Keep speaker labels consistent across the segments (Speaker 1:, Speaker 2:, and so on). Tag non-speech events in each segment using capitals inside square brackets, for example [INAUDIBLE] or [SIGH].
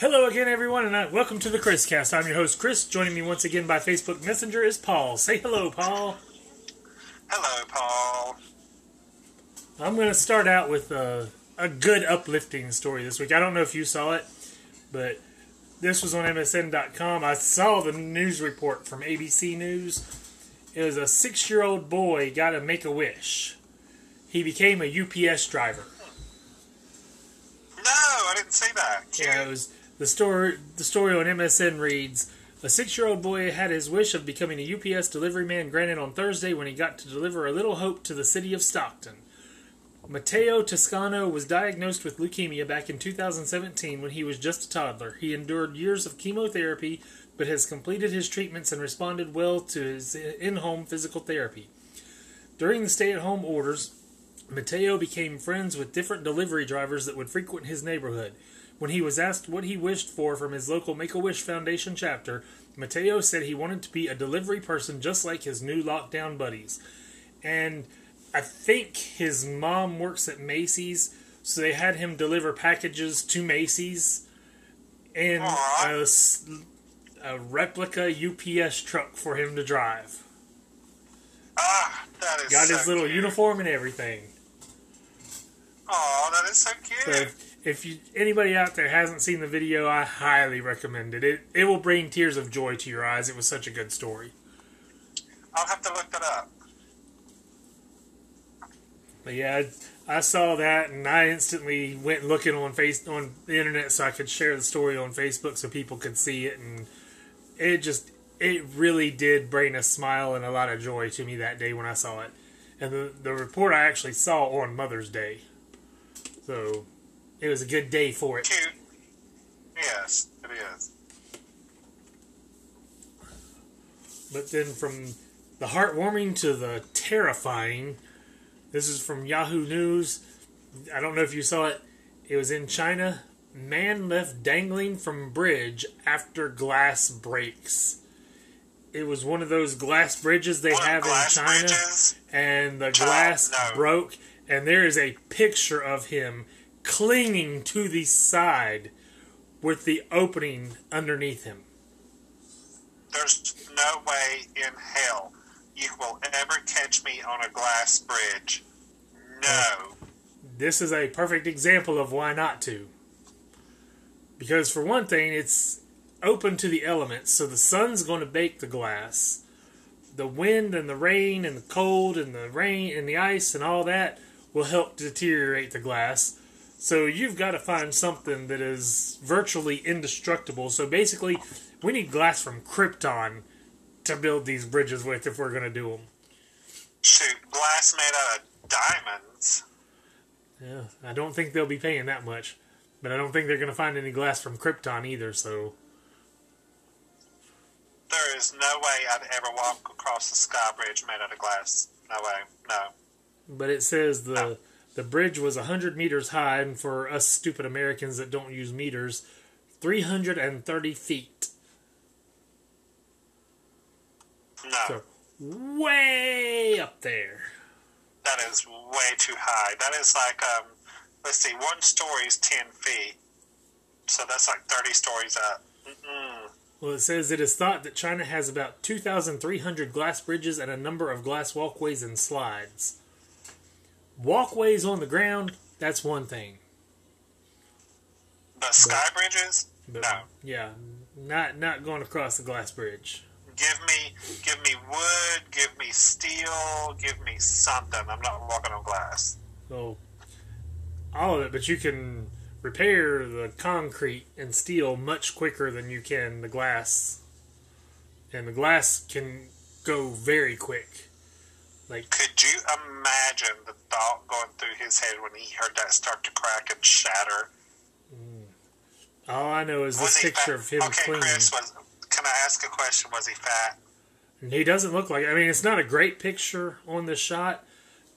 Speaker 1: Hello again, everyone, and uh, welcome to the Chris Cast. I'm your host, Chris. Joining me once again by Facebook Messenger is Paul. Say hello, Paul.
Speaker 2: Hello, Paul.
Speaker 1: I'm going to start out with uh, a good, uplifting story this week. I don't know if you saw it, but this was on MSN.com. I saw the news report from ABC News. It was a six year old boy got a make a wish. He became a UPS driver.
Speaker 2: No, I didn't see that.
Speaker 1: Yeah, it was the story. The story on MSN reads: A six-year-old boy had his wish of becoming a UPS delivery man granted on Thursday when he got to deliver a little hope to the city of Stockton. Matteo Toscano was diagnosed with leukemia back in 2017 when he was just a toddler. He endured years of chemotherapy, but has completed his treatments and responded well to his in-home physical therapy. During the stay-at-home orders, Matteo became friends with different delivery drivers that would frequent his neighborhood. When he was asked what he wished for from his local Make a Wish Foundation chapter, Matteo said he wanted to be a delivery person just like his new lockdown buddies. And I think his mom works at Macy's, so they had him deliver packages to Macy's and a, a replica UPS truck for him to drive.
Speaker 2: Ah, that is
Speaker 1: Got
Speaker 2: so
Speaker 1: his little
Speaker 2: cute.
Speaker 1: uniform and everything.
Speaker 2: Oh, that is so cute.
Speaker 1: So if, you anybody out there hasn't seen the video, I highly recommend it. It it will bring tears of joy to your eyes. It was such a good story.
Speaker 2: I'll have to look that up.
Speaker 1: But yeah, I, I saw that and I instantly went looking on face on the internet so I could share the story on Facebook so people could see it and it just it really did bring a smile and a lot of joy to me that day when I saw it. And the the report I actually saw on Mother's Day. So it was a good day for it.
Speaker 2: Cute. Yes, it is.
Speaker 1: But then from the heartwarming to the terrifying, this is from Yahoo News. I don't know if you saw it. It was in China. Man left dangling from bridge after glass breaks. It was one of those glass bridges they
Speaker 2: of
Speaker 1: have in China,
Speaker 2: bridges?
Speaker 1: and the glass
Speaker 2: no.
Speaker 1: broke, and there is a picture of him clinging to the side with the opening underneath him.
Speaker 2: There's no way in hell you will ever catch me on a glass bridge. No.
Speaker 1: this is a perfect example of why not to. Because for one thing, it's open to the elements, so the sun's going to bake the glass. The wind and the rain and the cold and the rain and the ice and all that will help deteriorate the glass. So you've got to find something that is virtually indestructible. So basically, we need glass from Krypton to build these bridges with if we're going to do them.
Speaker 2: Shoot, glass made out of diamonds.
Speaker 1: Yeah, I don't think they'll be paying that much, but I don't think they're going to find any glass from Krypton either. So
Speaker 2: There is no way I'd ever walk across the sky bridge made out of glass. No way. No.
Speaker 1: But it says the
Speaker 2: No.
Speaker 1: The bridge was 100 meters high, and for us stupid Americans that don't use meters, 330 feet.
Speaker 2: No.
Speaker 1: So way up there.
Speaker 2: That is way too high. That is like, um, let's see, one story is 10 feet. So that's like 30 stories up. Mm-mm.
Speaker 1: Well, it says it is thought that China has about 2,300 glass bridges and a number of glass walkways and slides. Walkways on the ground, that's one thing.
Speaker 2: The sky bridges?
Speaker 1: But
Speaker 2: No.
Speaker 1: yeah, not not going across the glass bridge.
Speaker 2: Give me, give me wood, give me steel, give me something. I'm not walking on glass.
Speaker 1: So all of it, but you can repair the concrete and steel much quicker than you can the glass. And the glass can go very quick. Like
Speaker 2: Could you imagine the thought going through his head when he heard that start to crack and shatter? Mm.
Speaker 1: all I know is
Speaker 2: Was
Speaker 1: this picture
Speaker 2: fat?
Speaker 1: of him
Speaker 2: okay,
Speaker 1: cleaning.
Speaker 2: Chris, was, can I ask a question? Was he fat?
Speaker 1: He doesn't look like I mean it's not a great picture on the shot,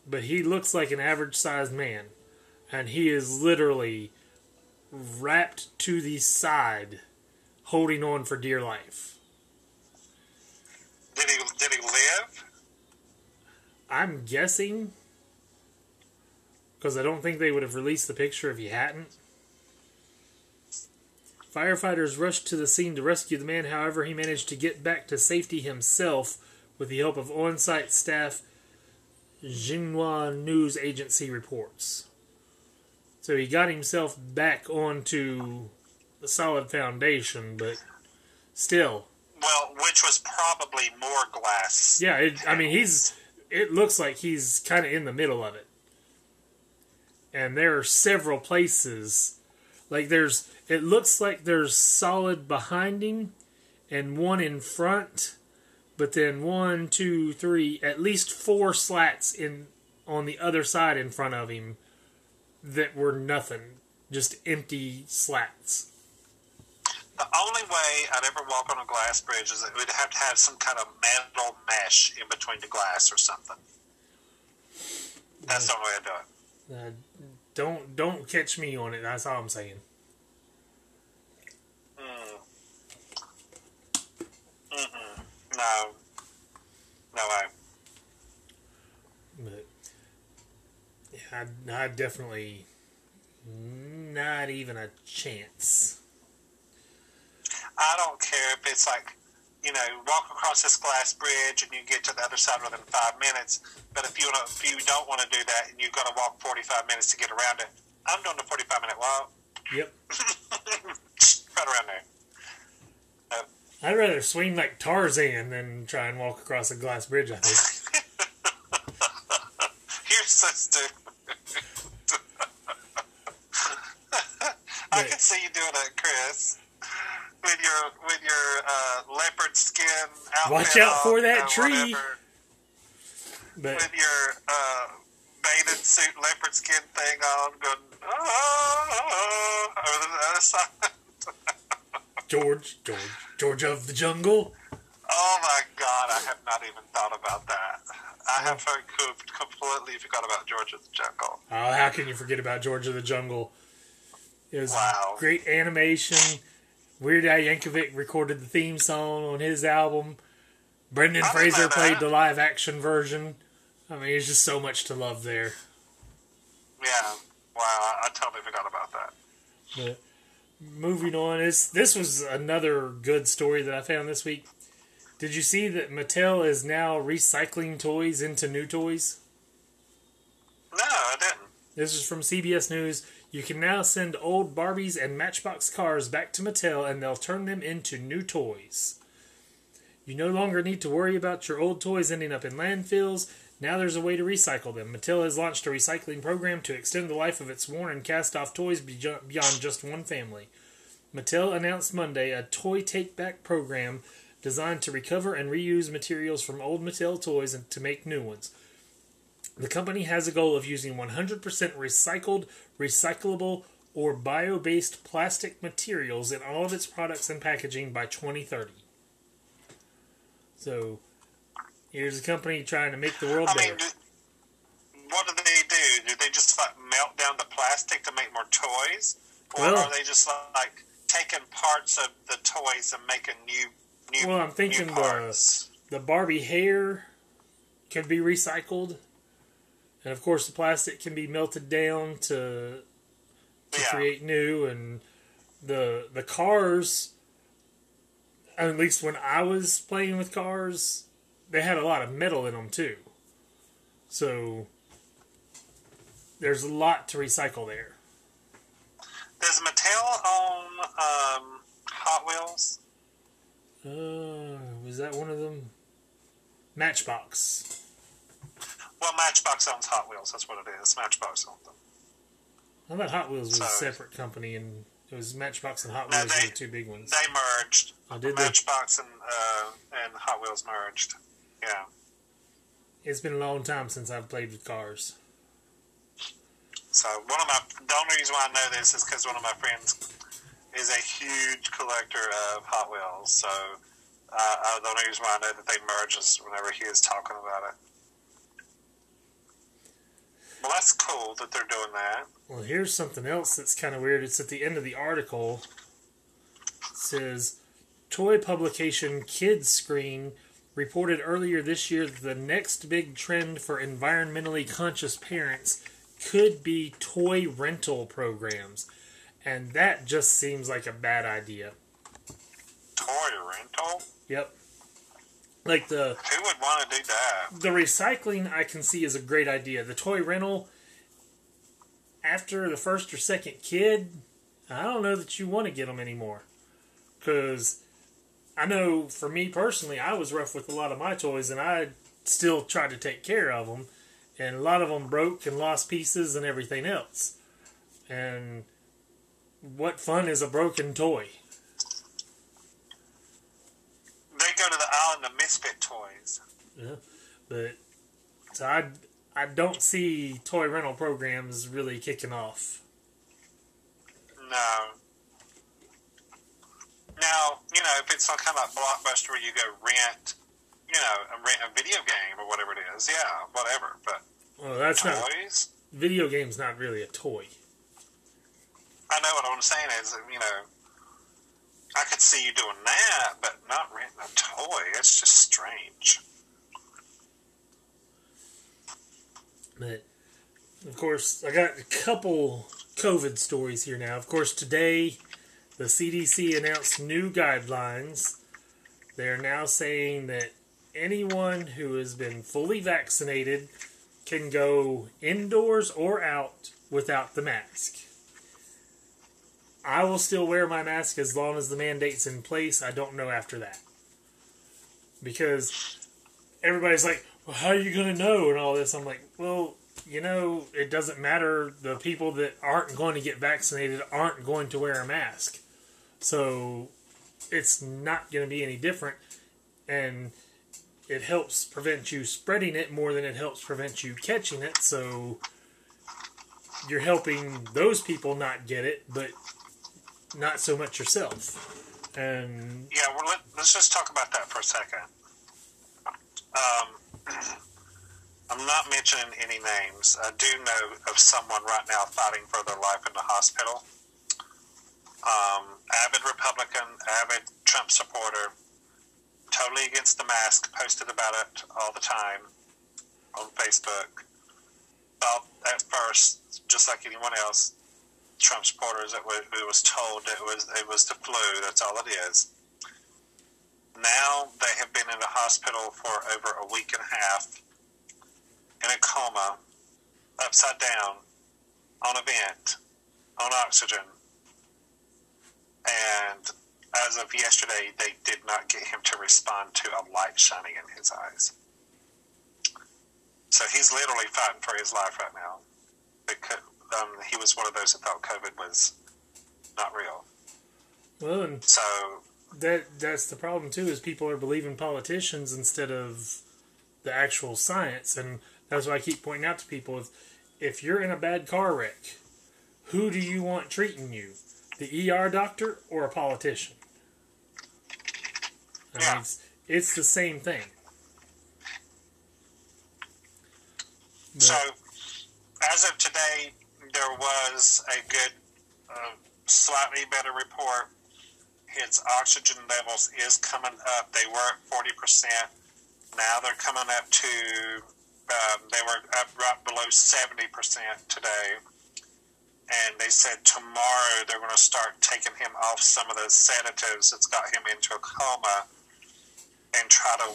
Speaker 1: but he looks like an average sized man. And he is literally wrapped to the side, holding on for dear life.
Speaker 2: Did he, did he live?
Speaker 1: I'm guessing because I don't think they would have released the picture if he hadn't. Firefighters rushed to the scene to rescue the man. However, he managed to get back to safety himself with the help of on-site staff. Xinhua News Agency reports. So he got himself back onto a solid foundation, but still,
Speaker 2: Well, which was probably more glass.
Speaker 1: yeah. It, I mean, he's. It looks like he's kind of in the middle of it, and there are several places. Like there's, it looks like there's solid behind him, and one in front, but then one, two, three, at least four slats in on the other side in front of him that were nothing, just empty slats.
Speaker 2: The only way I'd ever walk on a glass bridge is it would have to have some kind of metal mesh in between the glass or something. That's the only way I do it.
Speaker 1: Uh, don't don't catch me on it. That's all I'm saying.
Speaker 2: Mm. Mm-mm. No. No way.
Speaker 1: But yeah, I, I definitely not even a chance.
Speaker 2: I don't care if it's like, you know, walk across this glass bridge and you get to the other side within five minutes. But if you wanna, if you don't want to do that and you've got to walk forty five minutes to get around it, I'm doing the forty five minute walk.
Speaker 1: Yep. [LAUGHS]
Speaker 2: right around there.
Speaker 1: I'd rather swing like Tarzan than try and walk across a glass bridge. I think. [LAUGHS]
Speaker 2: You're so stupid. [LAUGHS] I can see you doing it, Chris. With your with your uh, leopard skin outfit
Speaker 1: Watch out for
Speaker 2: on,
Speaker 1: that
Speaker 2: uh,
Speaker 1: tree.
Speaker 2: whatever,
Speaker 1: But
Speaker 2: with your uh, bathing suit leopard skin thing on, going oh, over the other [LAUGHS] side.
Speaker 1: George, George, George of the jungle.
Speaker 2: Oh my God! I have not even thought about that. I have completely forgot about George of the Jungle.
Speaker 1: Oh, how can you forget about George of the Jungle? It was
Speaker 2: Wow.
Speaker 1: great animation. Weird Al Yankovic recorded the theme song on his album. Brendan Fraser played the live action version. I mean, there's just so much to love there.
Speaker 2: Yeah. Wow. I, I totally forgot about that.
Speaker 1: But moving on, is this was another good story that I found this week. Did you see that Mattel is now recycling toys into new toys?
Speaker 2: No, I didn't.
Speaker 1: This is from CBS News. You can now send old Barbies and Matchbox cars back to Mattel and they'll turn them into new toys. You no longer need to worry about your old toys ending up in landfills. Now there's a way to recycle them. Mattel has launched a recycling program to extend the life of its worn and cast off toys beyond just one family. Mattel announced Monday a toy take back program designed to recover and reuse materials from old Mattel toys and to make new ones. The company has a goal of using 100% recycled, recyclable, or bio based plastic materials in all of its products and packaging by 2030. So, here's a company trying to make the world
Speaker 2: I
Speaker 1: better.
Speaker 2: mean, do, what do they do? Do they just like melt down the plastic to make more toys, or
Speaker 1: Well-
Speaker 2: are they just like taking parts of the toys and making new new,
Speaker 1: Well, I'm thinking the- the Barbie hair could be recycled, and of course, the plastic can be melted down to to
Speaker 2: Yeah.
Speaker 1: create new and the the cars at least when I was playing with cars they had a lot of metal in them too so there's a lot to recycle there
Speaker 2: Does Mattel own um, Hot Wheels?
Speaker 1: uh, was that one of them Matchbox
Speaker 2: Well, Matchbox owns Hot Wheels. That's what it is. Matchbox owns them.
Speaker 1: I thought Hot Wheels was a separate company and it was Matchbox and Hot
Speaker 2: No,
Speaker 1: Wheels
Speaker 2: they-
Speaker 1: were the two big ones
Speaker 2: They merged.
Speaker 1: I did they?
Speaker 2: Matchbox and uh, and Hot Wheels merged. Yeah.
Speaker 1: it's been a long time since I've played with cars
Speaker 2: So one of my the only reason why I know this is because one of my friends is a huge collector of Hot Wheels. So uh, uh, the only reason why I know that they merged is whenever he is talking about it. Well, that's cool that they're doing that.
Speaker 1: Well, here's something else that's kind of weird. It's at the end of the article. It says toy publication Kidscreen reported earlier this year that the next big trend for environmentally conscious parents could be toy rental programs. and that just seems like a bad idea.
Speaker 2: Toy rental?
Speaker 1: Yep. Like the
Speaker 2: Who would want to do that?
Speaker 1: the recycling I can see is a great idea. The toy rental after the first or second kid, I don't know that you want to get them anymore. Cuz I know for me personally, I was rough with a lot of my toys and I still tried to take care of them and a lot of them broke and lost pieces and everything else. And what fun is a broken toy?
Speaker 2: They go to the island of misfit toys.
Speaker 1: Yeah, but so I I don't see toy rental programs really kicking off.
Speaker 2: No. Now, you know, if it's some kind of blockbuster where you go rent, you know, rent a video game or whatever it is, yeah, whatever. But
Speaker 1: Well, that's not
Speaker 2: toys,
Speaker 1: video game's not really a toy.
Speaker 2: I know what I'm saying is, you know, I could see you doing that, but not toy. It's just strange.
Speaker 1: But of course, I got a couple COVID stories here now. Of course, today the CDC announced new guidelines. They're now saying that anyone who has been fully vaccinated can go indoors or out without the mask. I will still wear my mask as long as the mandate's in place. I don't know after that. Because everybody's like, well, how are you going to know and all this? I'm like, well, you know, it doesn't matter. The people that aren't going to get vaccinated aren't going to wear a mask. So it's not going to be any different. And it helps prevent you spreading it more than it helps prevent you catching it. So you're helping those people not get it, but not so much yourself. And
Speaker 2: Yeah, well, let, let's just talk about that for a second. Um, [CLEARS THROAT] I'm not mentioning any names. I do know of someone right now fighting for their life in the hospital. Um, avid Republican, avid Trump supporter, totally against the mask, posted about it all the time on Facebook. Thought at first, just like anyone else, Supporters, it was, it was told it was it was the flu. That's all it is. Now they have been in the hospital for over a week and a half in a coma, upside down, on a vent, on oxygen. And as of yesterday, they did not get him to respond to a light shining in his eyes. So he's literally fighting for his life right now. Because, um, he was one of those that thought COVID was not real.
Speaker 1: well, and
Speaker 2: So
Speaker 1: that that's the problem too is people are believing politicians instead of the actual science. And that's why I keep pointing out to people if if you're in a bad car wreck who do you want treating you? The ER doctor or a politician? I mean, it's, it's the same thing. But-
Speaker 2: So, as of today, there was a good, uh, slightly better report. His oxygen levels is coming up. They were at forty percent. Now they're coming up to. Um, they were up right below seventy percent today, and they said tomorrow they're going to start taking him off some of the sedatives that's got him into a coma, and try to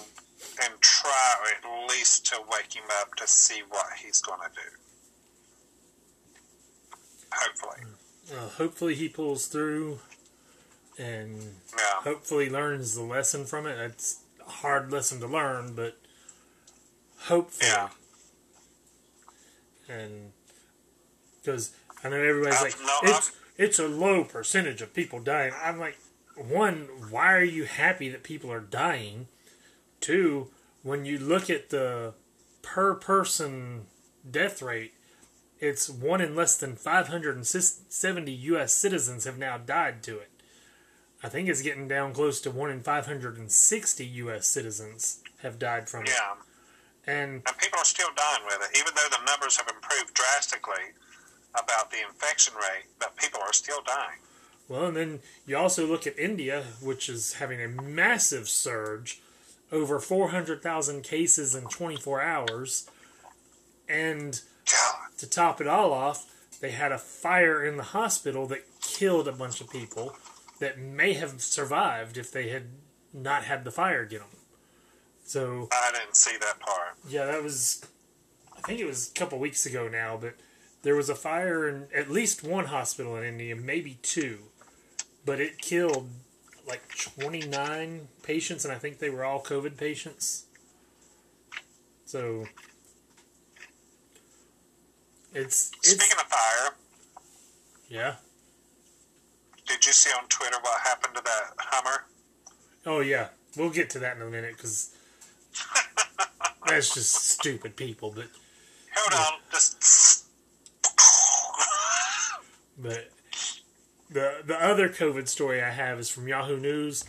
Speaker 2: and try at least to wake him up to see what he's going to do. Hopefully,
Speaker 1: uh, hopefully he pulls through and
Speaker 2: yeah,
Speaker 1: hopefully learns the lesson from it. It's a hard lesson to learn, but hopefully.
Speaker 2: Yeah.
Speaker 1: And because I know everybody's
Speaker 2: Uh,
Speaker 1: like,
Speaker 2: no,
Speaker 1: it's it's a low percentage of people dying. I'm like, one, why are you happy that people are dying? Two, when you look at the per person death rate, it's one in less than 570 U.S. citizens have now died to it. I think it's getting down close to one in 560 U.S. citizens have died from it.
Speaker 2: yeah,
Speaker 1: And
Speaker 2: and people are still dying with it, even though the numbers have improved drastically about the infection rate. But people are still dying.
Speaker 1: well, and then you also look at India, which is having a massive surge, over 400,000 cases in 24 hours, and
Speaker 2: God,
Speaker 1: to top it all off, they had a fire in the hospital that killed a bunch of people that may have survived if they had not had the fire get them. So
Speaker 2: I didn't see that part.
Speaker 1: yeah, that was I think it was a couple weeks ago now, but there was a fire in at least one hospital in India, maybe two, but it killed like 29 patients, and I think they were all COVID patients. So it's it's
Speaker 2: Speaking of fire,
Speaker 1: yeah.
Speaker 2: did you see on Twitter what happened to that Hummer?
Speaker 1: Oh yeah, we'll get to that in a minute because [LAUGHS] that's just stupid people. But
Speaker 2: Hold on, just
Speaker 1: but the the other COVID story I have is from Yahoo News,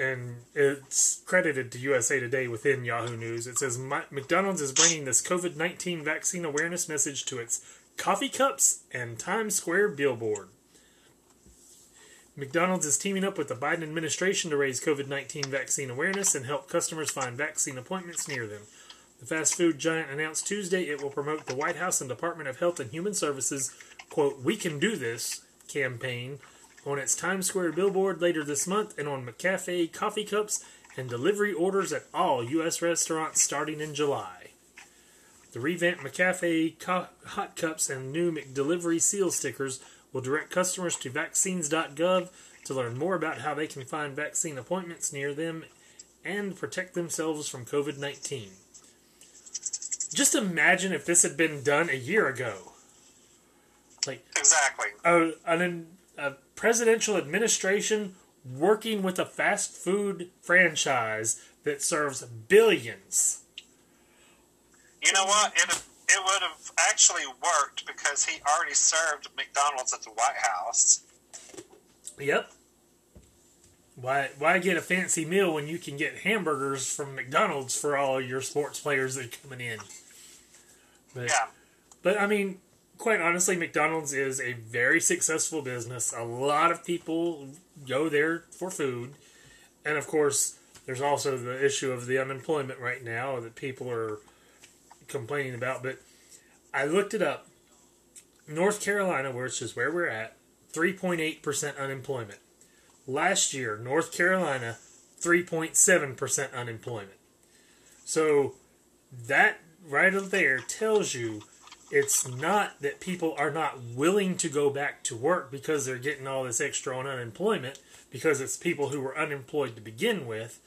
Speaker 1: and it's credited to USA Today within Yahoo News. It says McDonald's is bringing this COVID nineteen vaccine awareness message to its coffee cups and Times Square billboard. McDonald's is teaming up with the Biden administration to raise COVID 19 vaccine awareness and help customers find vaccine appointments near them. The fast food giant announced Tuesday it will promote the White House and Department of Health and Human Services, quote, We Can Do This campaign on its Times Square billboard later this month and on McCafe coffee cups and delivery orders at all U.S. restaurants starting in July. The revamped McCafe co- hot cups and new McDelivery seal stickers will direct customers to vaccines.gov to learn more about how they can find vaccine appointments near them and protect themselves from COVID 19. Just imagine if this had been done a year ago. Like
Speaker 2: exactly.
Speaker 1: a, an, a presidential administration working with a fast food franchise that serves billions.
Speaker 2: You know what? It it would have actually worked because he already served McDonald's at the White House.
Speaker 1: Yep. Why why get a fancy meal when you can get hamburgers from McDonald's for all your sports players that are coming in? But,
Speaker 2: Yeah.
Speaker 1: But I mean, quite honestly, McDonald's is a very successful business. A lot of people go there for food. And of course, there's also the issue of the unemployment right now that people are complaining about. But I looked it up. North Carolina, which is where we're at, 3.8% unemployment. Last year, North Carolina, 3.7% unemployment. So that right up there tells you it's not that people are not willing to go back to work because they're getting all this extra on unemployment because it's people who were unemployed to begin with,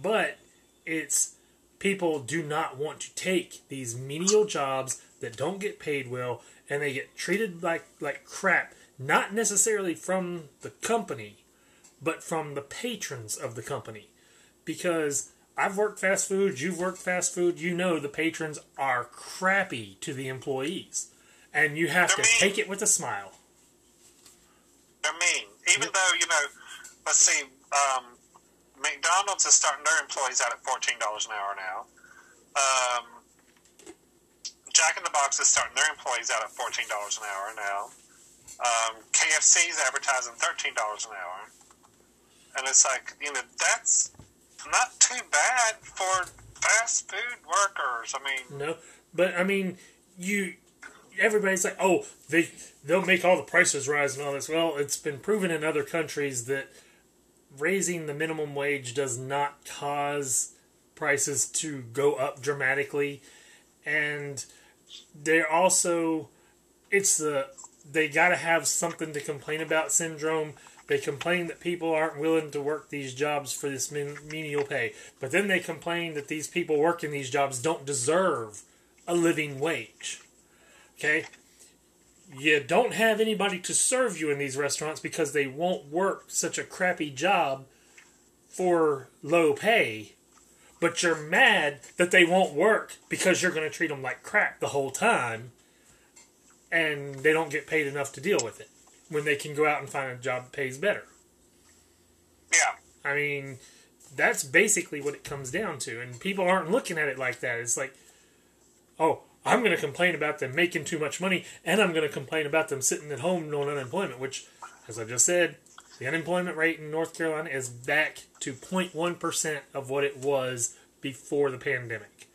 Speaker 1: but it's people do not want to take these menial jobs that don't get paid well and they get treated like like crap not necessarily from the company but from the patrons of the company. Because I've worked fast food, you've worked fast food, you know the patrons are crappy to the employees. And you have to
Speaker 2: They're mean.
Speaker 1: take it with a smile.
Speaker 2: They're mean. Even though, you know, let's see, um, McDonald's is starting their employees out at $14 an hour now. Um, Jack in the Box is starting their employees out at $14 an hour now. Um, KFC is advertising $13 an hour. And it's like, you know, that's not too bad for fast food workers. I mean,
Speaker 1: No, but I mean, you. Everybody's like, oh, they they'll make all the prices rise and all this. Well, it's been proven in other countries that raising the minimum wage does not cause prices to go up dramatically, and they're also it's the they got to have something to complain about syndrome. They complain that people aren't willing to work these jobs for this min- menial pay, but then they complain that these people working these jobs don't deserve a living wage. Okay? You don't have anybody to serve you in these restaurants because they won't work such a crappy job for low pay. But you're mad that they won't work because you're going to treat them like crap the whole time and they don't get paid enough to deal with it when they can go out and find a job that pays better.
Speaker 2: yeah.
Speaker 1: I mean, that's basically what it comes down to. And people aren't looking at it like that. It's like, oh, I'm going to complain about them making too much money, and I'm going to complain about them sitting at home on unemployment, which, as I just said, the unemployment rate in North Carolina is back to 0.1% of what it was before the pandemic.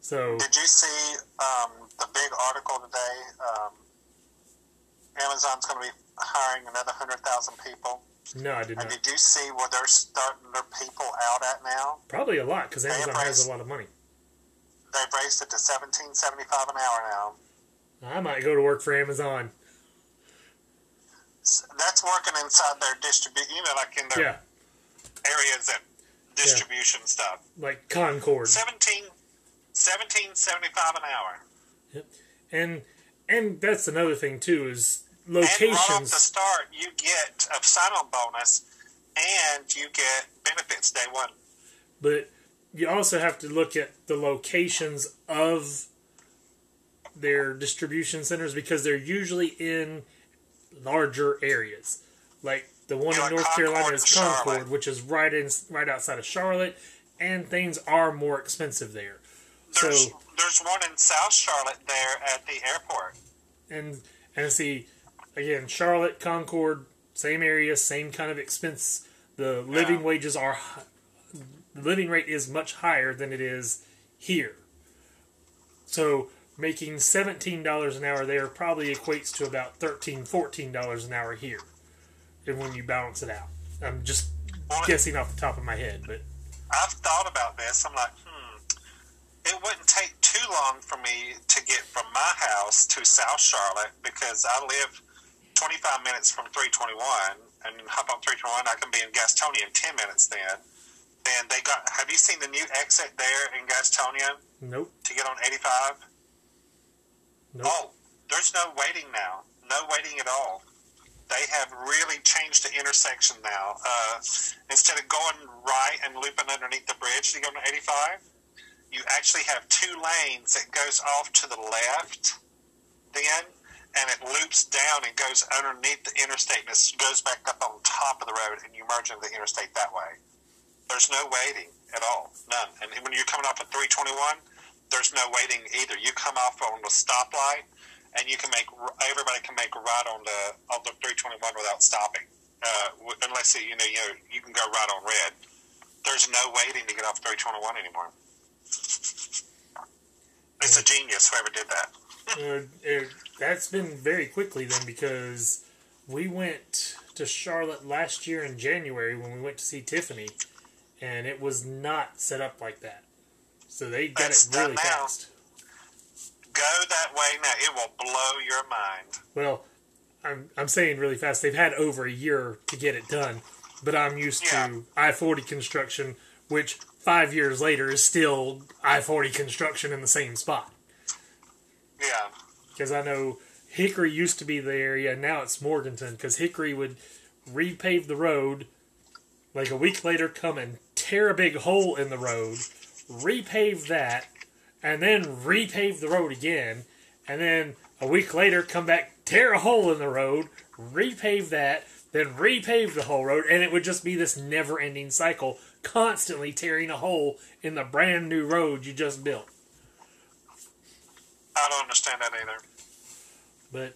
Speaker 1: So,
Speaker 2: Did you see um, the big article today? Um, Amazon's going to be hiring another hundred thousand people.
Speaker 1: No, I did not.
Speaker 2: And did you see where they're starting their people out at now?
Speaker 1: Probably a lot because Amazon has a lot of money.
Speaker 2: They've raised it to seventeen seventy five an hour now.
Speaker 1: I might go to work for Amazon.
Speaker 2: S- That's working inside their distribution, you know, like in their
Speaker 1: Yeah,
Speaker 2: areas and distribution stuff.
Speaker 1: like Concord.
Speaker 2: 17, 17.75 an hour. Yep.
Speaker 1: And and that's another thing too is
Speaker 2: And right off the start, you get a sign-on bonus, and you get benefits day one.
Speaker 1: But you also have to look at the locations of their distribution centers because they're usually in larger areas. Like the one in North
Speaker 2: Concord
Speaker 1: Carolina is Concord,
Speaker 2: Charlotte.
Speaker 1: which is right in right outside of Charlotte, and things are more expensive there.
Speaker 2: There's
Speaker 1: So
Speaker 2: there's one in South Charlotte there at the airport.
Speaker 1: and and see again Charlotte, Concord, same area, same kind of expense. The living
Speaker 2: Yeah.
Speaker 1: wages are the living rate is much higher than it is here. So making seventeen dollars an hour there probably equates to about 13 dollars an hour here. And when you balance it out, I'm just
Speaker 2: Well,
Speaker 1: guessing off the top of my head, but
Speaker 2: I've thought about this. I'm like, hmm, it wouldn't take too long for me to get from my house to South Charlotte because I live 25 minutes from 321 and hop on 321. I can be in Gastonia in 10 minutes then. Then they got, have you seen the new exit there in Gastonia
Speaker 1: nope,
Speaker 2: to get on 85?
Speaker 1: nope.
Speaker 2: Oh, there's no waiting now. No waiting at all. They have really changed the intersection now. Uh, instead of going right and looping underneath the bridge to go to 85, you actually have two lanes that goes off to the left then, and it loops down and goes underneath the interstate and it goes back up on top of the road and you merge into the interstate that way. There's no waiting at all. None. And when you're coming off at 321, there's no waiting either. You come off on the stoplight, and you can make everybody can make a right on the on the 321 without stopping, uh, unless you know you know you can go right on red. There's no waiting to get off 321 anymore. It's a genius whoever did that.
Speaker 1: Uh, it, that's been very quickly then because we went to Charlotte last year in January when we went to see Tiffany, and it was not set up like that. So they got
Speaker 2: It's
Speaker 1: it really fast.
Speaker 2: Go that way now; it will blow your mind.
Speaker 1: Well, I'm I'm saying really fast. They've had over a year to get it done, but I'm used
Speaker 2: Yeah.
Speaker 1: to I forty construction, which five years later is still I forty construction in the same spot.
Speaker 2: Yeah,
Speaker 1: because I know Hickory used to be the area, and now it's Morganton. Because Hickory would repave the road, like a week later, come and tear a big hole in the road, repave that, and then repave the road again, and then a week later, come back, tear a hole in the road, repave that, then repave the whole road, and it would just be this never-ending cycle, constantly tearing a hole in the brand new road you just built.
Speaker 2: I don't understand that either.
Speaker 1: But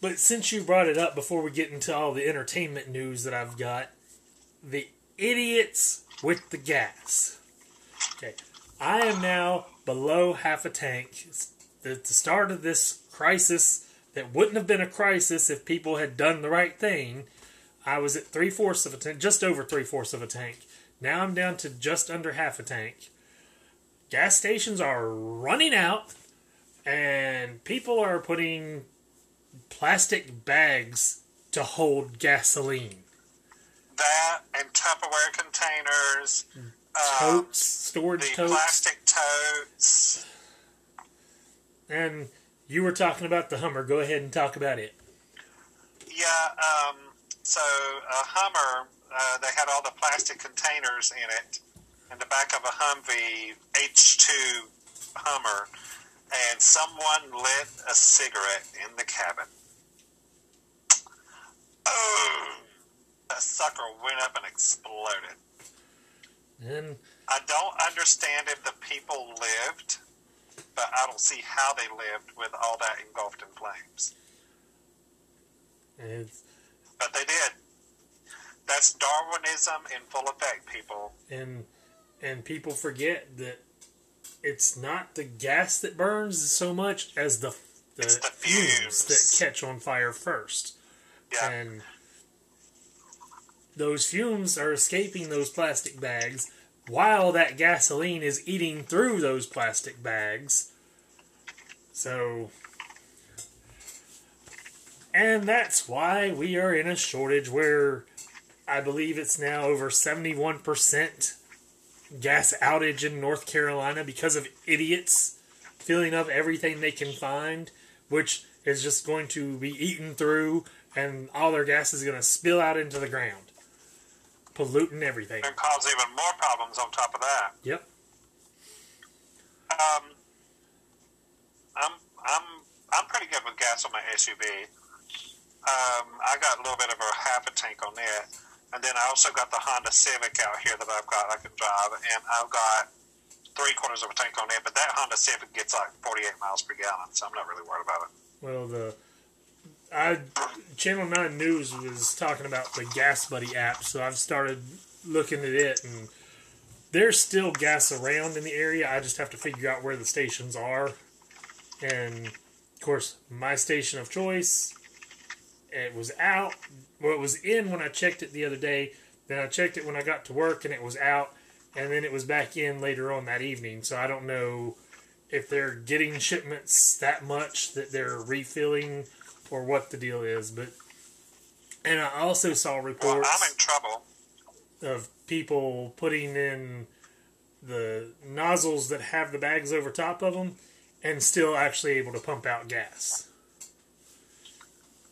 Speaker 1: but since you brought it up before we get into all the entertainment news that I've got, the idiots with the gas. Okay. I am now below half a tank. The, the start of this crisis that wouldn't have been a crisis if people had done the right thing. I was at three fourths of a tank, just over three fourths of a tank. Now I'm down to just under half a tank. Gas stations are running out and people are putting plastic bags to hold gasoline.
Speaker 2: That and Tupperware containers, uh,
Speaker 1: Totes, storage
Speaker 2: the
Speaker 1: totes.
Speaker 2: plastic totes.
Speaker 1: And you were talking about the Hummer. Go ahead and talk about it.
Speaker 2: Yeah, um, so a Hummer, uh, they had all the plastic containers in it, in the back of a Humvee H2 Hummer, and someone lit a cigarette in the cabin. Oh, that sucker went up and exploded.
Speaker 1: And
Speaker 2: I don't understand if the people lived, but I don't see how they lived with all that engulfed in flames.
Speaker 1: it's,
Speaker 2: But they did. That's Darwinism in full effect, people.
Speaker 1: and and people forget that it's not the gas that burns so much as the the,
Speaker 2: the
Speaker 1: fumes
Speaker 2: fumes.
Speaker 1: that catch on fire first.
Speaker 2: Yeah.
Speaker 1: And those fumes are escaping those plastic bags while that gasoline is eating through those plastic bags. So. And that's why we are in a shortage where I believe it's now over 71% gas outage in North Carolina because of idiots filling up everything they can find, which is just going to be eaten through, and all their gas is going to spill out into the ground, polluting everything.
Speaker 2: and cause even more problems on top of that.
Speaker 1: Yep.
Speaker 2: Um, I'm I'm I'm pretty good with gas on my SUV. Um, I got a little bit of a half a tank on it, and then I also got the Honda Civic out here that I've got I can drive, and I've got three quarters of a tank on it. But that Honda Civic gets like 48 miles per gallon, so I'm not really worried about it.
Speaker 1: Well, the I Channel Nine News was talking about the Gas Buddy app, so I've started looking at it, and there's still gas around in the area. I just have to figure out where the stations are, and of course, my station of choice. It was out. Well, it was in when I checked it the other day. Then I checked it when I got to work, and it was out. And then it was back in later on that evening. So I don't know if they're getting shipments that much that they're refilling or what the deal is. But and I also saw
Speaker 2: Well,
Speaker 1: reports
Speaker 2: I'm in trouble.
Speaker 1: of people putting in the nozzles that have the bags over top of them and still actually able to pump out gas.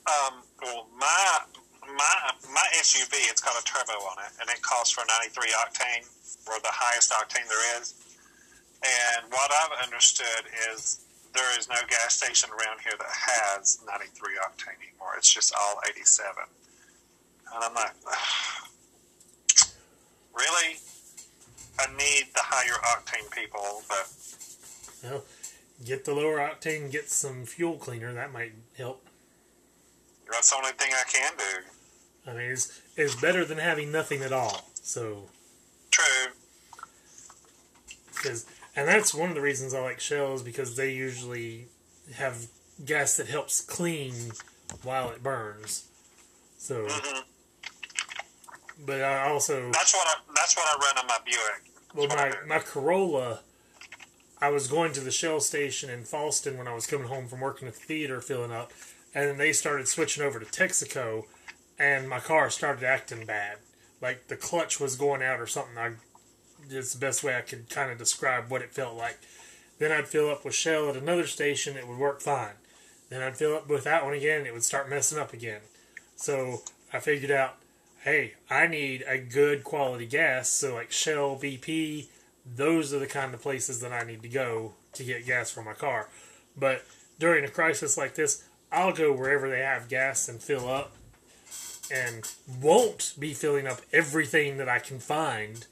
Speaker 2: Um, well, my my my SUV, it's got a turbo on it, and it calls for 93 octane, or the highest octane there is. And what I've understood is there is no gas station around here that has 93 octane anymore. It's just all 87. And I'm like, [SIGHS] really? I need the higher octane people, but
Speaker 1: Well, get the lower octane, get some fuel cleaner. That might help.
Speaker 2: That's the only thing I can do.
Speaker 1: I mean, it's, it's better than having nothing at all. So,
Speaker 2: True.
Speaker 1: because and that's one of the reasons I like shells because they usually have gas that helps clean while it burns. So,
Speaker 2: hmm
Speaker 1: but I also
Speaker 2: That's what I, that's what I run on my Buick.
Speaker 1: Well,
Speaker 2: That's what I
Speaker 1: my, my Corolla, I was going to the Shell station in Fallston when I was coming home from working at the theater filling up, and then they started switching over to Texaco, and my car started acting bad. Like the clutch was going out or something. I, it's the best way I could kind of describe what it felt like. Then I'd fill up with Shell at another station, it would work fine. Then I'd fill up with that one again, it would start messing up again. So I figured out, hey, I need a good quality gas. So like Shell, BP, those are the kind of places that I need to go to get gas for my car. But during a crisis like this, I'll go wherever they have gas and fill up, and won't be filling up everything that I can find.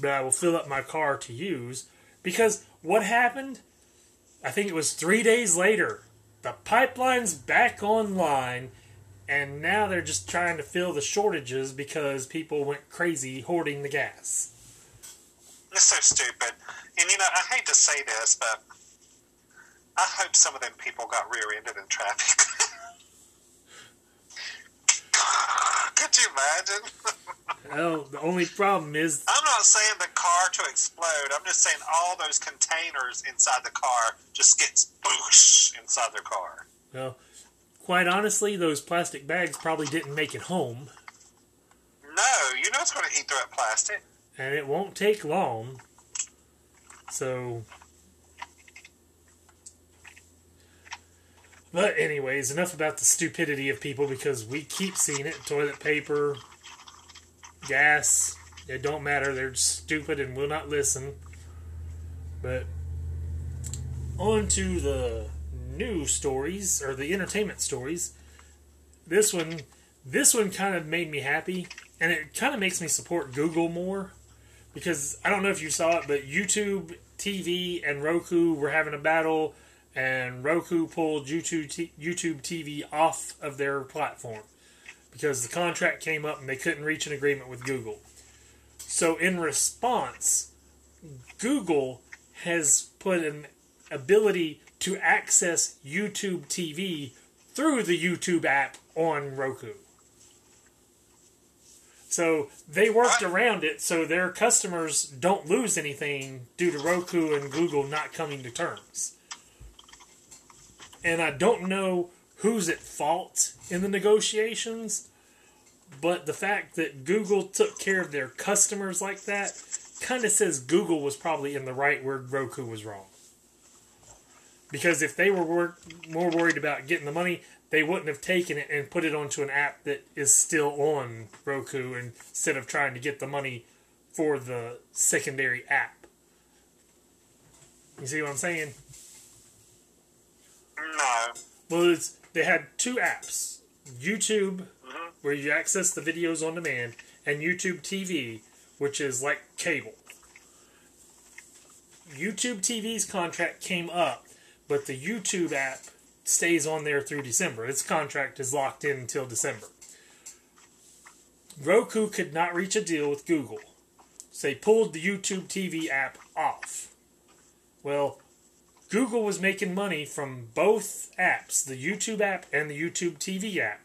Speaker 1: But I will fill up my car to use because what happened? I think it was three days later. The pipeline's back online and now they're just trying to fill the shortages because people went crazy hoarding the gas.
Speaker 2: It's so stupid. And you know, I hate to say this, but I hope some of them people got rear-ended in traffic. [LAUGHS] Could you imagine? [LAUGHS]
Speaker 1: Well, the only problem is,
Speaker 2: I'm not saying the car to explode. I'm just saying all those containers inside the car just gets boosh inside their car.
Speaker 1: well, quite honestly, those plastic bags probably didn't make it home,
Speaker 2: No, you know it's going to eat through that plastic.
Speaker 1: and it won't take long. So. But, anyways, enough about the stupidity of people because we keep seeing it toilet paper, gas. It don't matter. They're stupid and will not listen. But on to the news stories or the entertainment stories. This one, this one kind of made me happy, and it kind of makes me support Google more because I don't know if you saw it, but YouTube TV and Roku were having a battle, and Roku pulled YouTube T- YouTube TV off of their platform because the contract came up and they couldn't reach an agreement with Google. So in response, Google has put an ability to access YouTube TV through the YouTube app on Roku. So they worked around it so their customers don't lose anything due to Roku and Google not coming to terms. And I don't know who's at fault in the negotiations, but the fact that Google took care of their customers like that kind of says Google was probably in the right where Roku was wrong. Because if they were more worried about getting the money, they wouldn't have taken it and put it onto an app that is still on Roku instead of trying to get the money for the secondary app. You see what I'm saying?
Speaker 2: No.
Speaker 1: Well, it's, they had two apps YouTube, mm-hmm. where you access the videos on demand, and YouTube TV, which is like cable. YouTube TV's contract came up, but the YouTube app stays on there through December. Its contract is locked in until December. Roku could not reach a deal with Google, so they pulled the YouTube TV app off. Well, Google was making money from both apps, the YouTube app and the YouTube TV app.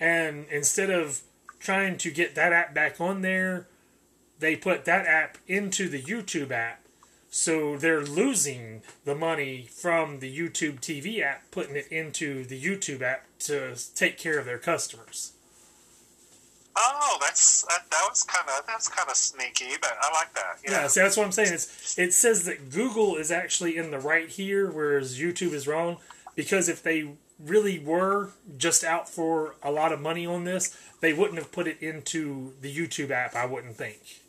Speaker 1: And instead of trying to get that app back on there, they put that app into the YouTube app. So they're losing the money from the YouTube TV app, putting it into the YouTube app to take care of their customers.
Speaker 2: Oh, that's that, that was kind of that's kind of sneaky, but I like that.
Speaker 1: Yeah, see, that's what I'm saying. It's, it says that Google is actually in the right here, whereas YouTube is wrong. Because if they really were just out for a lot of money on this, they wouldn't have put it into the YouTube app. I wouldn't think,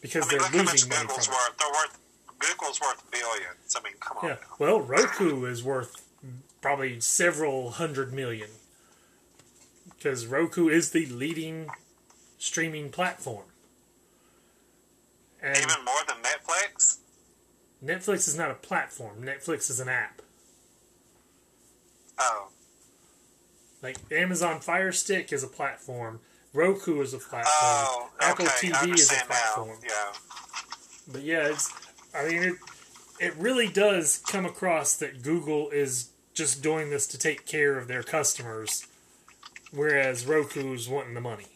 Speaker 1: because
Speaker 2: I mean,
Speaker 1: they're
Speaker 2: look how much
Speaker 1: losing money
Speaker 2: Google's
Speaker 1: from it.
Speaker 2: worth. They're worth. Google's worth billions. I mean, come on.
Speaker 1: Yeah.
Speaker 2: now.
Speaker 1: Well, Roku is worth probably several hundred million. Because Roku is the leading streaming platform. And
Speaker 2: Even more than Netflix.
Speaker 1: Netflix is not a platform. Netflix is an app.
Speaker 2: Oh,
Speaker 1: Like Amazon Fire Stick is a platform. Roku is a platform.
Speaker 2: oh, okay. I
Speaker 1: TV is a
Speaker 2: understand now.
Speaker 1: platform.
Speaker 2: Yeah.
Speaker 1: But yeah, it's. I mean, it it really does come across that Google is just doing this to take care of their customers, whereas Roku's wanting the money.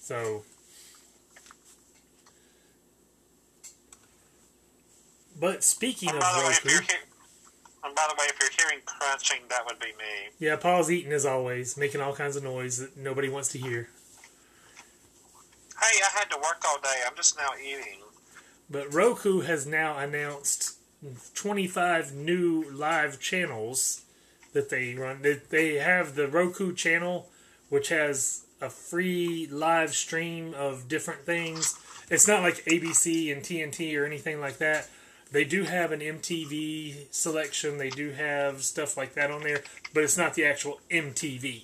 Speaker 1: So. But speaking
Speaker 2: And
Speaker 1: of
Speaker 2: the way,
Speaker 1: Roku,
Speaker 2: and by the way, if you're hearing crunching, that would be me.
Speaker 1: yeah, Paul's eating as always, making all kinds of noise that nobody wants to hear.
Speaker 2: Hey, I had to work all day. I'm just now eating.
Speaker 1: But Roku has now announced 25 new live channels that they run. They, they have the Roku channel, which has a free live stream of different things. It's not like ABC and TNT or anything like that. They do have an MTV selection. They do have stuff like that on there, but it's not the actual MTV.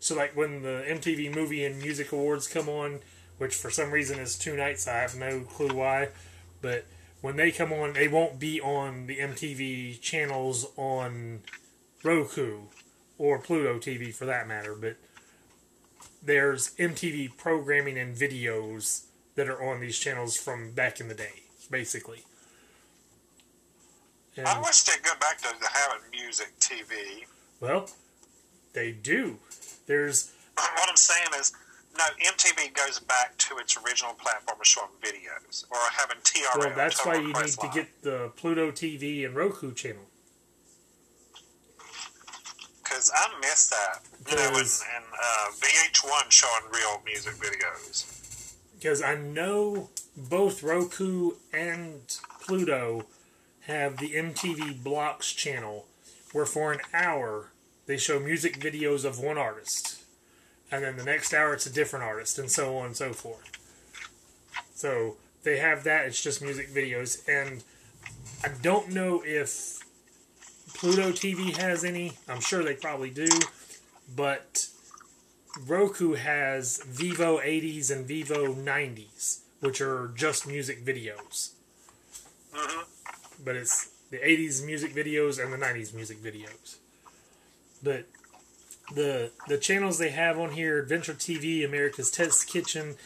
Speaker 1: So, like when the MTV Movie and Music Awards come on, which for some reason is two nights, I have no clue why, but when they come on, they won't be on the MTV channels on Roku or Pluto TV for that matter, but there's MTV programming and videos that are on these channels from back in the day, basically. And,
Speaker 2: I wish they'd go back to having music TV.
Speaker 1: well, they do. There's
Speaker 2: What I'm saying is, no, MTV goes back to its original platform of showing videos or having TRL.
Speaker 1: well, that's why you need to get the Pluto TV and Roku channel.
Speaker 2: Because I miss that. You know, and, and uh, VH1 showing real music videos.
Speaker 1: because I know both Roku and Pluto have the MTV Blocks channel, where for an hour they show music videos of one artist, and then the next hour it's a different artist, and so on and so forth. So they have that; it's just music videos, and I don't know if Pluto TV has any. I'm sure they probably do, but Roku has Vivo 80s and Vivo 90s, which are just music videos.
Speaker 2: hmm
Speaker 1: But it's the 80s music videos and the 90s music videos. But the the channels they have on here Adventure TV, America's Test Kitchen,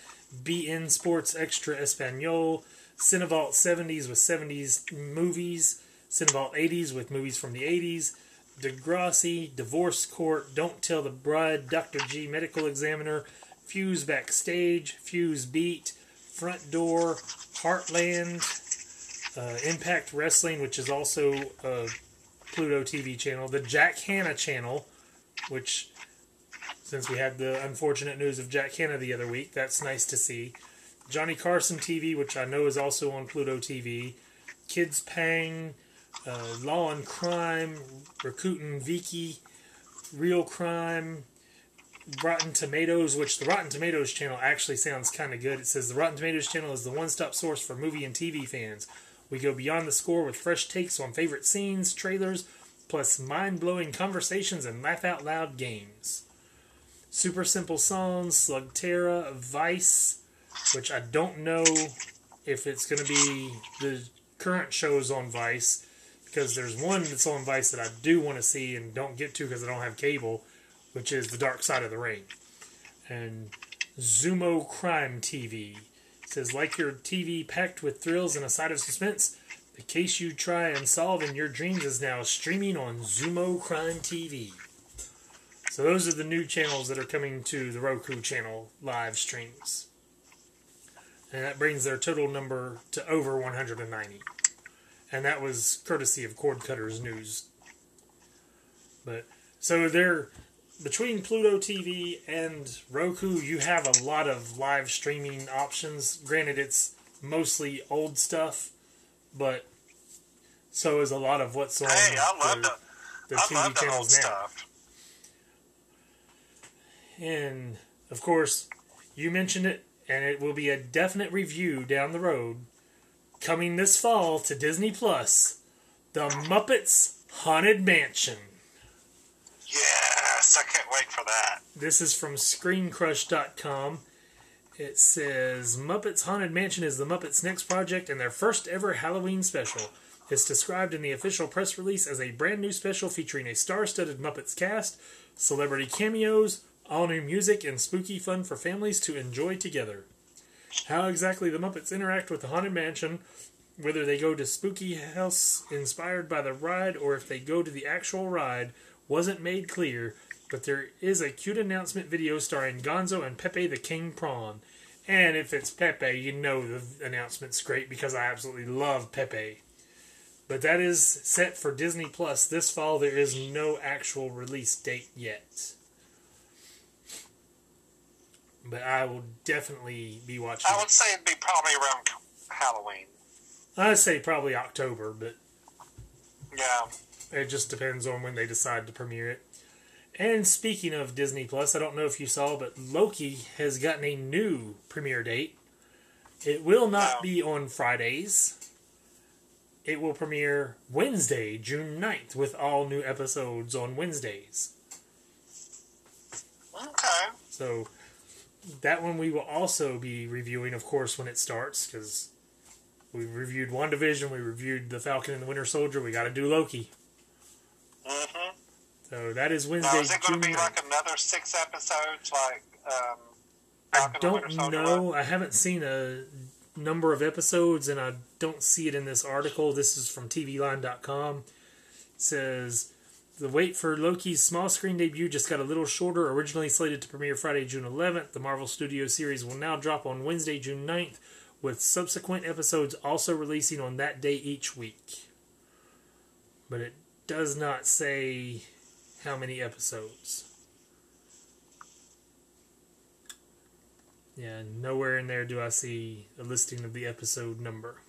Speaker 1: beIN Sports Extra Espanol, Cinevault 70s with 70s movies, Cinevault 80s with movies from the 80s, Degrassi, Divorce Court, Don't Tell the Bride, Dr. G, Medical Examiner, Fuse Backstage, Fuse Beat, Front Door, Heartland, uh, Impact Wrestling, which is also a Pluto TV channel, the Jack Hanna channel, which, since we had the unfortunate news of Jack Hanna the other week, that's nice to see. Johnny Carson TV, which I know is also on Pluto TV, Kids Pang, uh, Law and Crime, Rakuten Viki, Real Crime, Rotten Tomatoes, which the Rotten Tomatoes channel actually sounds kind of good. It says the Rotten Tomatoes channel is the one stop source for movie and TV fans. We go beyond the score with fresh takes on favorite scenes, trailers, plus mind blowing conversations and laugh out loud games. Super Simple Songs, Slugterra, Vice, which I don't know if it's going to be the current shows on Vice, because there's one that's on Vice that I do want to see and don't get to because I don't have cable, which is The Dark Side of the Ring. And Zumo Crime TV says, like your TV packed with thrills and a side of suspense, the case you try and solve in your dreams is now streaming on Zumo Crime TV. So those are the new channels that are coming to the Roku channel live streams. And that brings their total number to over 190. And that was courtesy of Cord Cutters News. But so they're between Pluto TV and Roku, you have a lot of live streaming options. Granted, it's mostly old stuff, but so is a lot of what's on
Speaker 2: Hey,
Speaker 1: the,
Speaker 2: the,
Speaker 1: the TV
Speaker 2: the
Speaker 1: channels now.
Speaker 2: stuff.
Speaker 1: And of course, you mentioned it, and it will be a definite review down the road. Coming this fall to Disney Plus, The Muppets Haunted Mansion.
Speaker 2: Yes, I can't wait for that.
Speaker 1: This is from ScreenCrush.com. It says Muppets Haunted Mansion is the Muppets' next project and their first ever Halloween special. It's described in the official press release as a brand new special featuring a star studded Muppets cast, celebrity cameos, all new music, and spooky fun for families to enjoy together. How exactly the Muppets interact with the Haunted Mansion, whether they go to Spooky House inspired by the ride or if they go to the actual ride, wasn't made clear, but there is a cute announcement video starring Gonzo and Pepe the King Prawn. And if it's Pepe, you know the announcement's great because I absolutely love Pepe. But that is set for Disney Plus this fall. There is no actual release date yet. But I will definitely be watching.
Speaker 2: I would say it'd be probably around Halloween.
Speaker 1: I'd say probably October, but
Speaker 2: Yeah.
Speaker 1: It just depends on when they decide to premiere it. And speaking of Disney Plus, I don't know if you saw, but Loki has gotten a new premiere date. It will not
Speaker 2: Wow.
Speaker 1: be on Fridays. It will premiere Wednesday, June 9th, with all new episodes on Wednesdays.
Speaker 2: Okay.
Speaker 1: So that one we will also be reviewing, of course, when it starts, because we reviewed WandaVision, we reviewed The Falcon and the Winter Soldier, we got to do Loki.
Speaker 2: Mm-hmm.
Speaker 1: So that is Wednesday,
Speaker 2: Now, is it going to be like another six episodes, like um,
Speaker 1: I don't know. I haven't seen a number of episodes, and I don't see it in this article. This is from TVLine.com. It says the wait for Loki's small screen debut just got a little shorter. Originally slated to premiere Friday, June 11th, the Marvel Studios series will now drop on Wednesday, June 9th, with subsequent episodes also releasing on that day each week. But it does not say how many episodes. Yeah, nowhere in there do I see a listing of the episode number.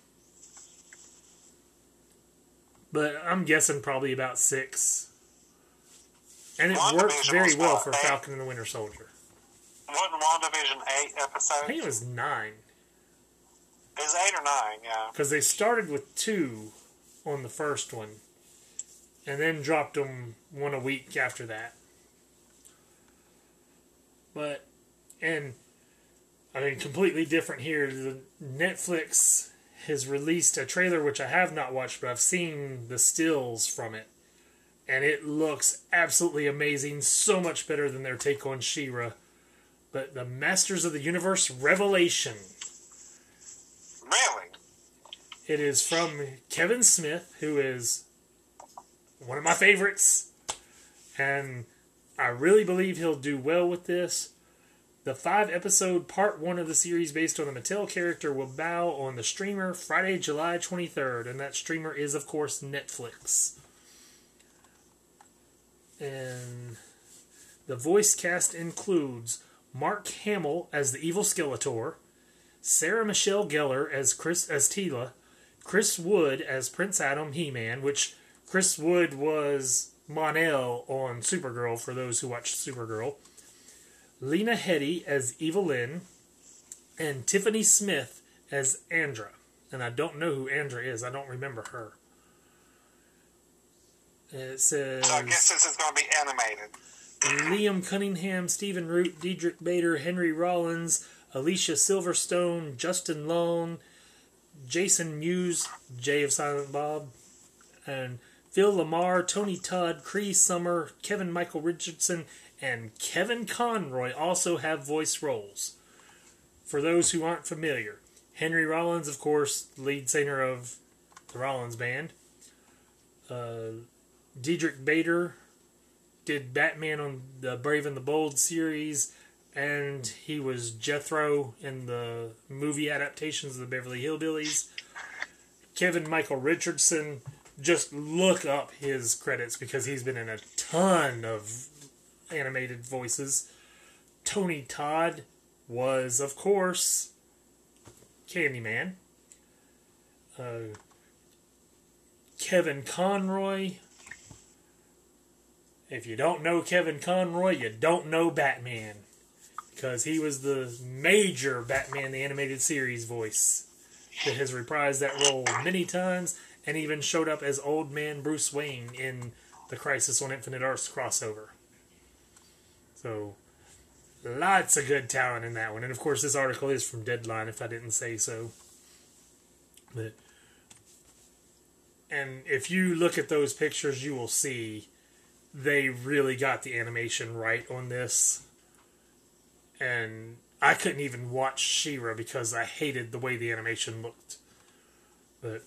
Speaker 1: But I'm guessing probably about six. And it worked very well for
Speaker 2: eight.
Speaker 1: Falcon and the Winter Soldier.
Speaker 2: Wasn't WandaVision eight
Speaker 1: I
Speaker 2: episodes?
Speaker 1: think it was nine.
Speaker 2: It was eight or nine, yeah.
Speaker 1: Because they started with two on the first one. And then dropped them one a week after that. But, and, I mean, completely different here. The Netflix has released a trailer which I have not watched, but I've seen the stills from it. And it looks absolutely amazing. So much better than their take on She-Ra. But the Masters of the Universe Revelation.
Speaker 2: Really?
Speaker 1: It is from Kevin Smith, who is one of my favorites, and I really believe he'll do well with this. The five episode part one of the series based on the Mattel character will bow on the streamer Friday, July 23rd, and that streamer is, of course, Netflix. And the voice cast includes Mark Hamill as the evil Skeletor, Sarah Michelle Gellar as Chris as Teela, Chris Wood as Prince Adam He Man, which Chris Wood was Mon-El on Supergirl for those who watched Supergirl, Lena Headey as Evil-Lyn, and Tiffany Smith as Andra. And I don't know who Andra is. I don't remember her. It says.
Speaker 2: So I guess this is going to be animated.
Speaker 1: Liam Cunningham, Stephen Root, Diedrich Bader, Henry Rollins, Alicia Silverstone, Justin Long, Jason Mewes, Jay of Silent Bob, and Phil LaMarr, Tony Todd, Cree Summer, Kevin Michael Richardson, and Kevin Conroy also have voice roles. For those who aren't familiar, Henry Rollins, of course, lead singer of the Rollins Band. Uh, Diedrich Bader did Batman on the Brave and the Bold series, and he was Jethro in the movie adaptations of the Beverly Hillbillies. Kevin Michael Richardson, just look up his credits because he's been in a ton of animated voices. Tony Todd was, of course, Candyman. Uh, Kevin Conroy. If you don't know Kevin Conroy, you don't know Batman. Because he was the major Batman the Animated Series voice that has reprised that role many times and even showed up as Old Man Bruce Wayne in the Crisis on Infinite Earths crossover. So, lots of good talent in that one. And of course, this article is from Deadline, if I didn't say so. But, and if you look at those pictures, you will see they really got the animation right on this. And I couldn't even watch She-Ra because I hated the way the animation looked. But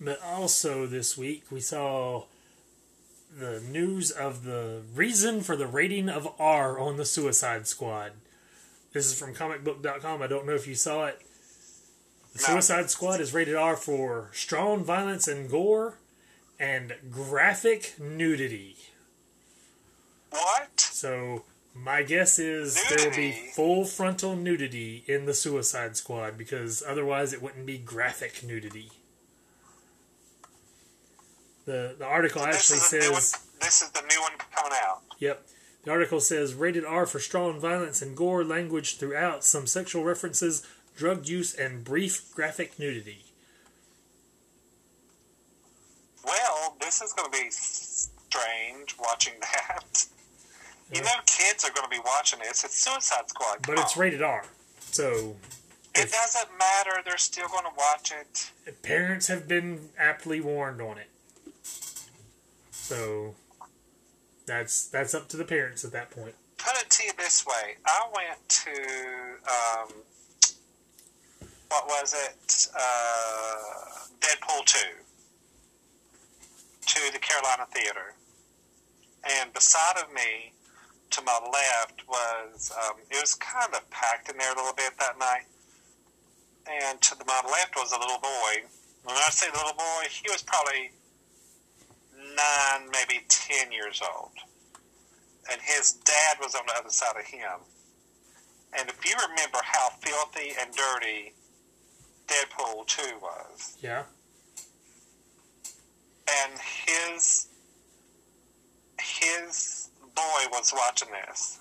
Speaker 1: but also this week we saw the news of the reason for the rating of R on the Suicide Squad. This is from comicbook.com. I don't know if you saw it. The. Suicide Squad is rated R for strong violence and gore and graphic nudity.
Speaker 2: What?
Speaker 1: So my guess is there will be full frontal nudity in the Suicide Squad because otherwise it wouldn't be graphic nudity. The the article
Speaker 2: This
Speaker 1: actually says
Speaker 2: this is the new one coming out.
Speaker 1: Yep. The article says rated R for strong violence and gore language throughout, some sexual references, drug use, and brief graphic nudity.
Speaker 2: Well, this is going to be strange watching [LAUGHS] that. You know, kids are going to be watching this. It's Suicide Squad.
Speaker 1: But it's
Speaker 2: on.
Speaker 1: rated R. So
Speaker 2: It doesn't matter. They're still going to watch it.
Speaker 1: parents have been aptly warned on it. So that's that's up to the parents at that point.
Speaker 2: Put it to you this way: I went to um, what was it? Uh, Deadpool two to the Carolina Theater, and beside of me, to my left was um, it was kind of packed in there a little bit that night, and to the, my left was a little boy. When I say little boy, he was probably nine, maybe ten years old and his dad was on the other side of him. And if you remember how filthy and dirty Deadpool 2 was,
Speaker 1: Yeah.
Speaker 2: And his his boy was watching this.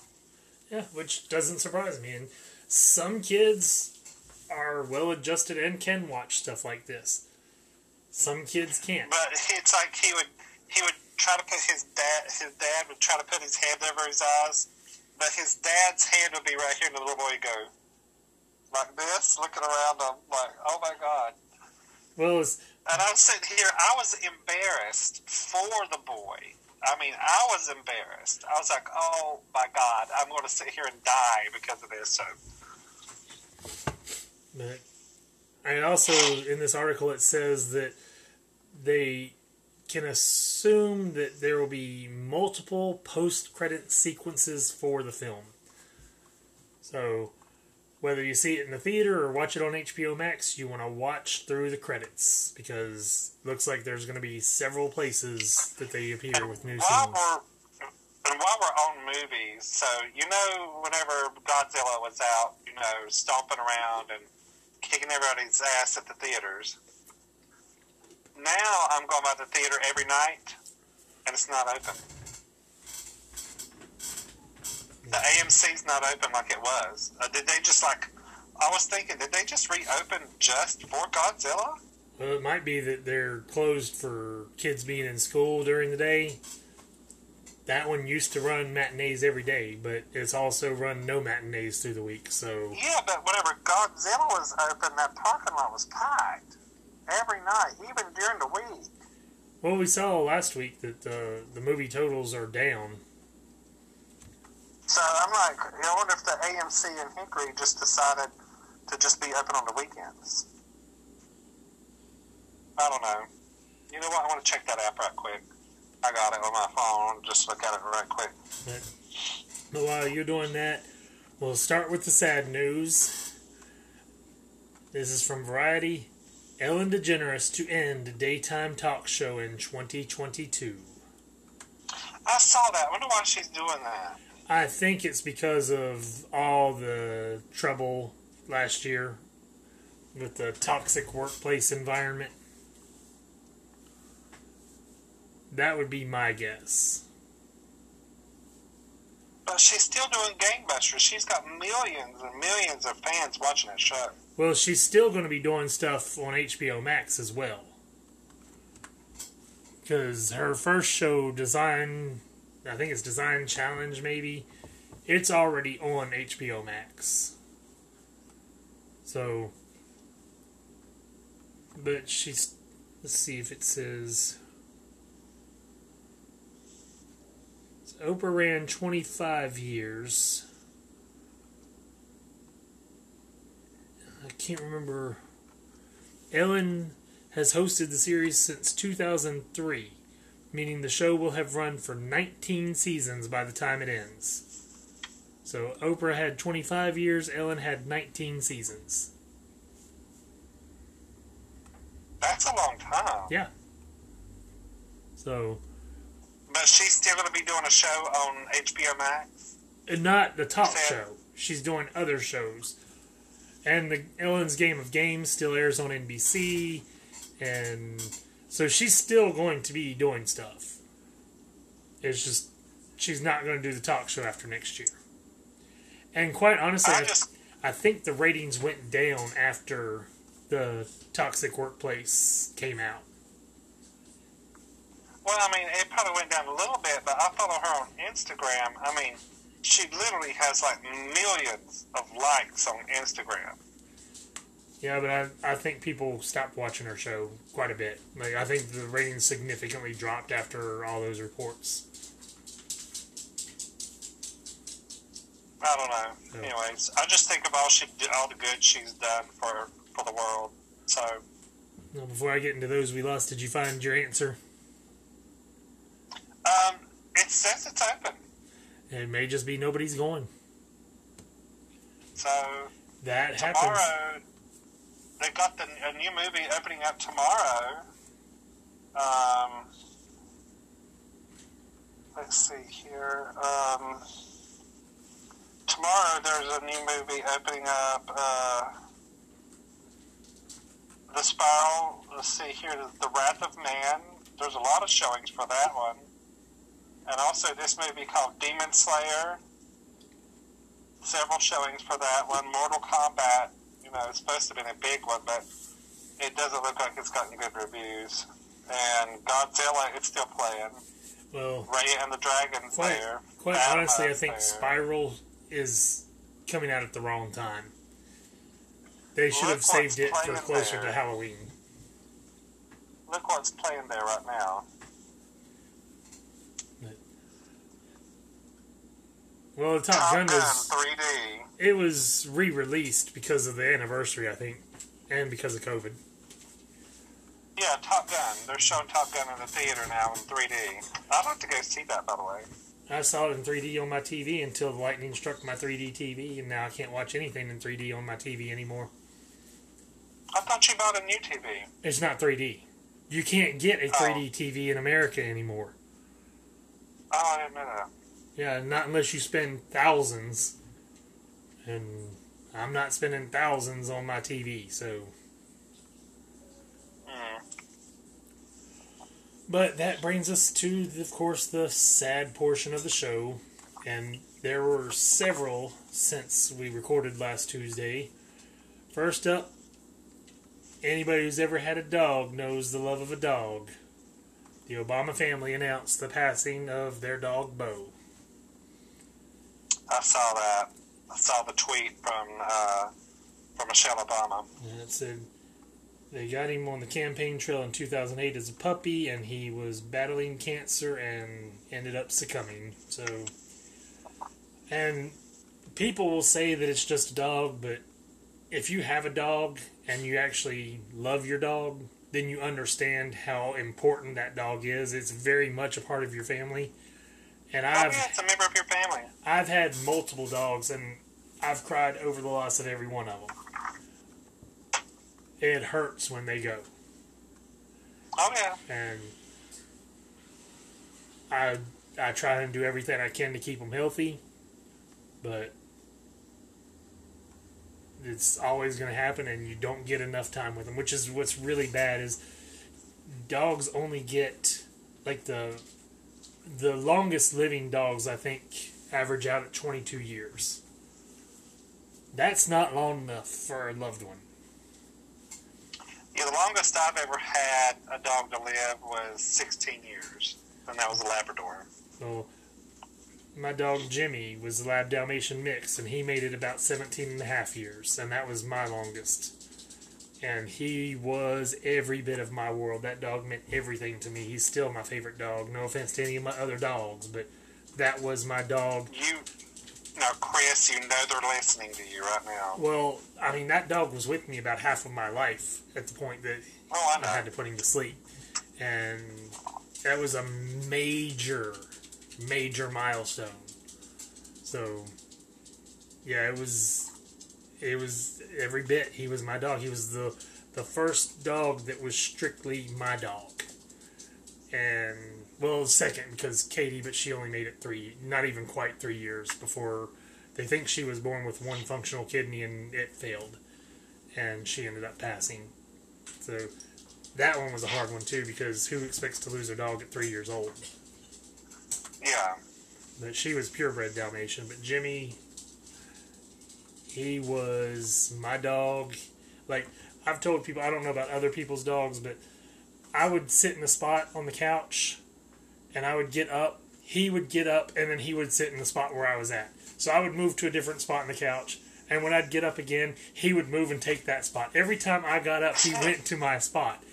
Speaker 1: Yeah, which doesn't surprise me. And some kids are well adjusted and can watch stuff like this. Some kids can't.
Speaker 2: But it's like he would he would try to put his dad his dad would try to put his hand over his eyes, but his dad's hand would be right here, and the little boy would go like this, looking around him, like, "Oh my god."
Speaker 1: Well,
Speaker 2: And I'm sitting here, I was embarrassed for the boy. I mean, I was embarrassed. I was like, oh my God, I'm going to sit here and die because of this. So,
Speaker 1: I also in this article it says that they can assume that there will be multiple post-credit sequences for the film. So whether you see it in the theater or watch it on HBO Max, you want to watch through the credits because it looks like there's going to be several places that they appear with new
Speaker 2: While
Speaker 1: scenes.
Speaker 2: we're and while we're on movies, so you know, whenever Godzilla was out, you know, stomping around and kicking everybody's ass at the theaters. Now I'm going by the theater every night, and it's not open. The AMC's not open like it was. Uh, did they just like? I was thinking, did they just reopen just for Godzilla?
Speaker 1: Well, it might be that they're closed for kids being in school during the day. That one used to run matinees every day, but it's also run no matinees through the week. So
Speaker 2: Yeah, but whenever Godzilla was open, that parking lot was packed every night, even during the week.
Speaker 1: Well, we saw last week that uh, the movie totals are down.
Speaker 2: So I'm like, I wonder if the AMC in Hickory just decided to just be open on the weekends. I don't know. You know what? I want to check that app right quick. I got it on my phone. Just look at it right quick.
Speaker 1: But while you're doing that, we'll start with the sad news. This is from Variety. Ellen DeGeneres to end daytime talk show in 2022.
Speaker 2: I saw that. I wonder why she's doing that.
Speaker 1: I think it's because of all the trouble last year with the toxic workplace environment. That would be my guess.
Speaker 2: But she's still doing gangbusters. She's got millions and millions of fans watching that show.
Speaker 1: Well, she's still going to be doing stuff on HBO Max as well. Because her first show, Design, I think it's Design Challenge, maybe, it's already on HBO Max. So, but she's, let's see if it says. Oprah ran 25 years. I can't remember. Ellen has hosted the series since 2003, meaning the show will have run for 19 seasons by the time it ends. So Oprah had 25 years, Ellen had 19 seasons.
Speaker 2: That's a long time.
Speaker 1: Yeah. So,
Speaker 2: But she's still going to be doing a show on HBO Max.
Speaker 1: and not the
Speaker 2: Fair.
Speaker 1: show. She's doing other shows. And the Ellen's Game of Games still airs on NBC, and so she's still going to be doing stuff. It's just she's not going to do the talk show after next year. And quite honestly,
Speaker 2: I just
Speaker 1: I think the ratings went down after the Toxic Workplace came out.
Speaker 2: Well, I mean, it probably went down a little bit, but I follow her on Instagram. I mean, she literally has like millions of likes on Instagram.
Speaker 1: Yeah, but I, I think people stopped watching her show quite a bit. Like I think the ratings significantly dropped after all those reports.
Speaker 2: I don't know.
Speaker 1: Yeah.
Speaker 2: Anyways, I just think of all she all the good she's done for for the world. So
Speaker 1: Now, before I get into those we lost, did you find your answer?
Speaker 2: um, it says it's open.
Speaker 1: It may just be nobody's going.
Speaker 2: So
Speaker 1: That happens.
Speaker 2: tomorrow they got the a new movie opening up tomorrow. Um, let's see here. Um, tomorrow there's a new movie opening up. Uh, the Spiral. Let's see here. The Wrath of Man. There's a lot of showings for that one, and also this movie called Demon Slayer. Several showings for that one. Mortal Kombat. You know, it's supposed to be a big one, but it doesn't look like it's gotten good reviews. And Godzilla, it's still playing.
Speaker 1: Well,
Speaker 2: Raya and the Dragon's
Speaker 1: quite,
Speaker 2: there.
Speaker 1: quite
Speaker 2: Batman's
Speaker 1: honestly, I think
Speaker 2: there.
Speaker 1: Spiral is coming out at the wrong time. They should have saved it for closer
Speaker 2: there.
Speaker 1: to Halloween.
Speaker 2: Look what's playing there right now.
Speaker 1: Well, the Top,
Speaker 2: Top
Speaker 1: Gun
Speaker 2: Gun
Speaker 1: was
Speaker 2: 3D.
Speaker 1: It was re-released because of the anniversary, I think. and because of COVID.
Speaker 2: Yeah, Top Gun. They're showing Top Gun in the theater now in 3D. I'd like to go see that, by the way.
Speaker 1: I saw it in 3D on my TV until the lightning struck my 3D TV, and now I can't watch anything in 3D on my TV anymore.
Speaker 2: I thought you bought a new TV.
Speaker 1: It's not 3D. You can't get a
Speaker 2: Oh.
Speaker 1: 3D TV in America anymore.
Speaker 2: Oh, I didn't know that.
Speaker 1: Yeah, not unless you spend thousands. And I'm not spending thousands on my TV, so. But that brings us to, of course, the sad portion of the show. And there were several since we recorded last Tuesday. First up, anybody who's ever had a dog knows the love of a dog. The Obama family announced the passing of their dog, Bo.
Speaker 2: I saw that. I saw the tweet from uh, from Michelle Obama.
Speaker 1: And it said they got him on the campaign trail in 2008 as a puppy, and he was battling cancer and ended up succumbing. So, and people will say that it's just a dog, but if you have a dog and you actually love your dog, then you understand how important that dog is. It's very much a part of your family. And
Speaker 2: Oh,
Speaker 1: I've
Speaker 2: yeah, it's a member of your family.
Speaker 1: I've had multiple dogs, and I've cried over the loss of every one of them. It hurts when they go,
Speaker 2: Oh, yeah.
Speaker 1: and I I try and do everything I can to keep them healthy, but it's always going to happen, and you don't get enough time with them. Which is what's really bad is dogs only get like the the longest living dogs I think average out at 22 years. That's not long enough for a loved one.
Speaker 2: Yeah, the longest I've ever had a dog to live was 16 years, and that was a Labrador.
Speaker 1: So my dog Jimmy was a Lab Dalmatian mix, and he made it about 17 and a half years, and that was my longest. And he was every bit of my world. That dog meant everything to me. He's still my favorite dog. No offense to any of my other dogs, but that was my dog.
Speaker 2: You, now, Chris, you know they're listening to you right now.
Speaker 1: Well, I mean, that dog was with me about half of my life at the point that
Speaker 2: Oh, I
Speaker 1: I had to put him to sleep. And that was a major, major milestone. So, yeah, it was, it was every bit. He was my dog. He was the, the first dog that was strictly my dog. And, well, second because Katie, but she only made it three, not even quite three years before they think she was born with one functional kidney and it failed. And she ended up passing. So, that one was a hard one too because who expects to lose a dog at three years old?
Speaker 2: Yeah.
Speaker 1: But she was purebred Dalmatian. But Jimmy, he was my dog. Like I've told people, I don't know about other people's dogs, but I would sit in the spot on the couch, and I would get up. He would get up, and then he would sit in the spot where I was at. So I would move to a different spot on the couch. And when I'd get up again, he would move and take that spot. Every time I got up, he went to my spot.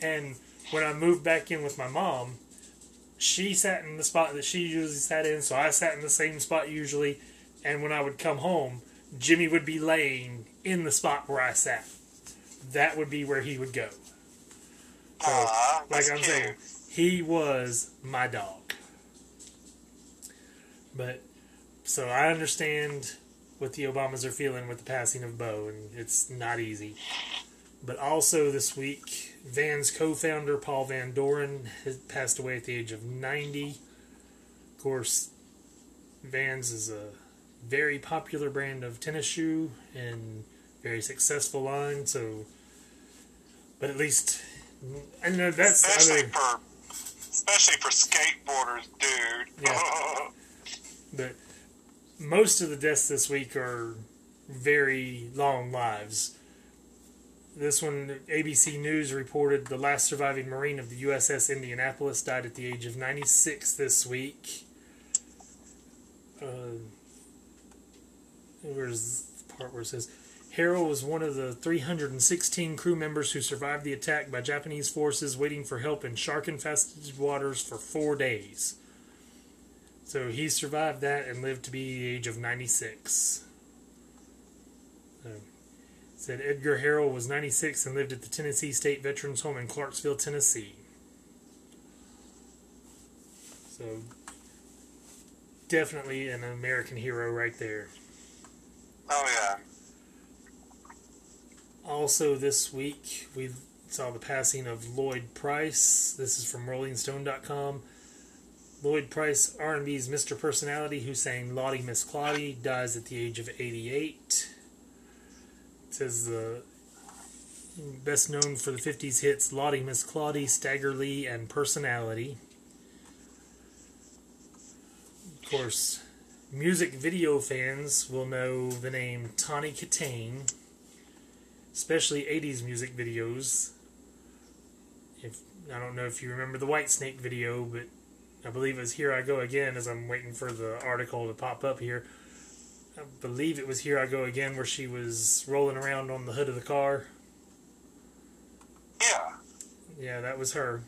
Speaker 1: And when I moved back in with my mom, she sat in the spot that she usually sat in, so I sat in the same spot usually. And when I would come home, Jimmy would be laying in the spot where I sat. That would be where he would go. So,
Speaker 2: Aw,
Speaker 1: like I'm
Speaker 2: cute.
Speaker 1: saying, he was my dog. But so I understand what the Obamas are feeling with the passing of Bo, and it's not easy. But also this week, Van's co-founder Paul Van Doren has passed away at the age of 90. Of course, Vans is a very popular brand of tennis shoe and very successful line. So, but at least, I know that's
Speaker 2: especially
Speaker 1: other.
Speaker 2: for especially for skateboarders, dude.
Speaker 1: Yeah. [LAUGHS] But most of the deaths this week are very long lives. This one, ABC News reported the last surviving Marine of the USS Indianapolis died at the age of 96 this week. Uh, where's the part where it says Harrell was one of the 316 crew members who survived the attack by Japanese forces waiting for help in shark infested waters for four days. So he survived that and lived to be the age of 96. So, Said Edgar Harrell was 96 and lived at the Tennessee State Veterans Home in Clarksville, Tennessee. So, definitely an American hero right there.
Speaker 2: Oh yeah.
Speaker 1: Also, this week we saw the passing of Lloyd Price. This is from RollingStone.com. Lloyd Price, R&B's Mr. Personality, who sang "Lawdy Miss Clawdy," dies at the age of 88. It says the best known for the 50s hits "Lawdy Miss Clawdy," "Stagger Lee," and "Personality." Of course, music video fans will know the name Tawny Kitaen especially 80s music videos. If I don't know if you remember the Whitesnake video, but I believe it was Here I Go Again as I'm waiting for the article to pop up here. I believe it was Here I Go Again where she was rolling around on the hood of the car.
Speaker 2: Yeah.
Speaker 1: Yeah, that was her.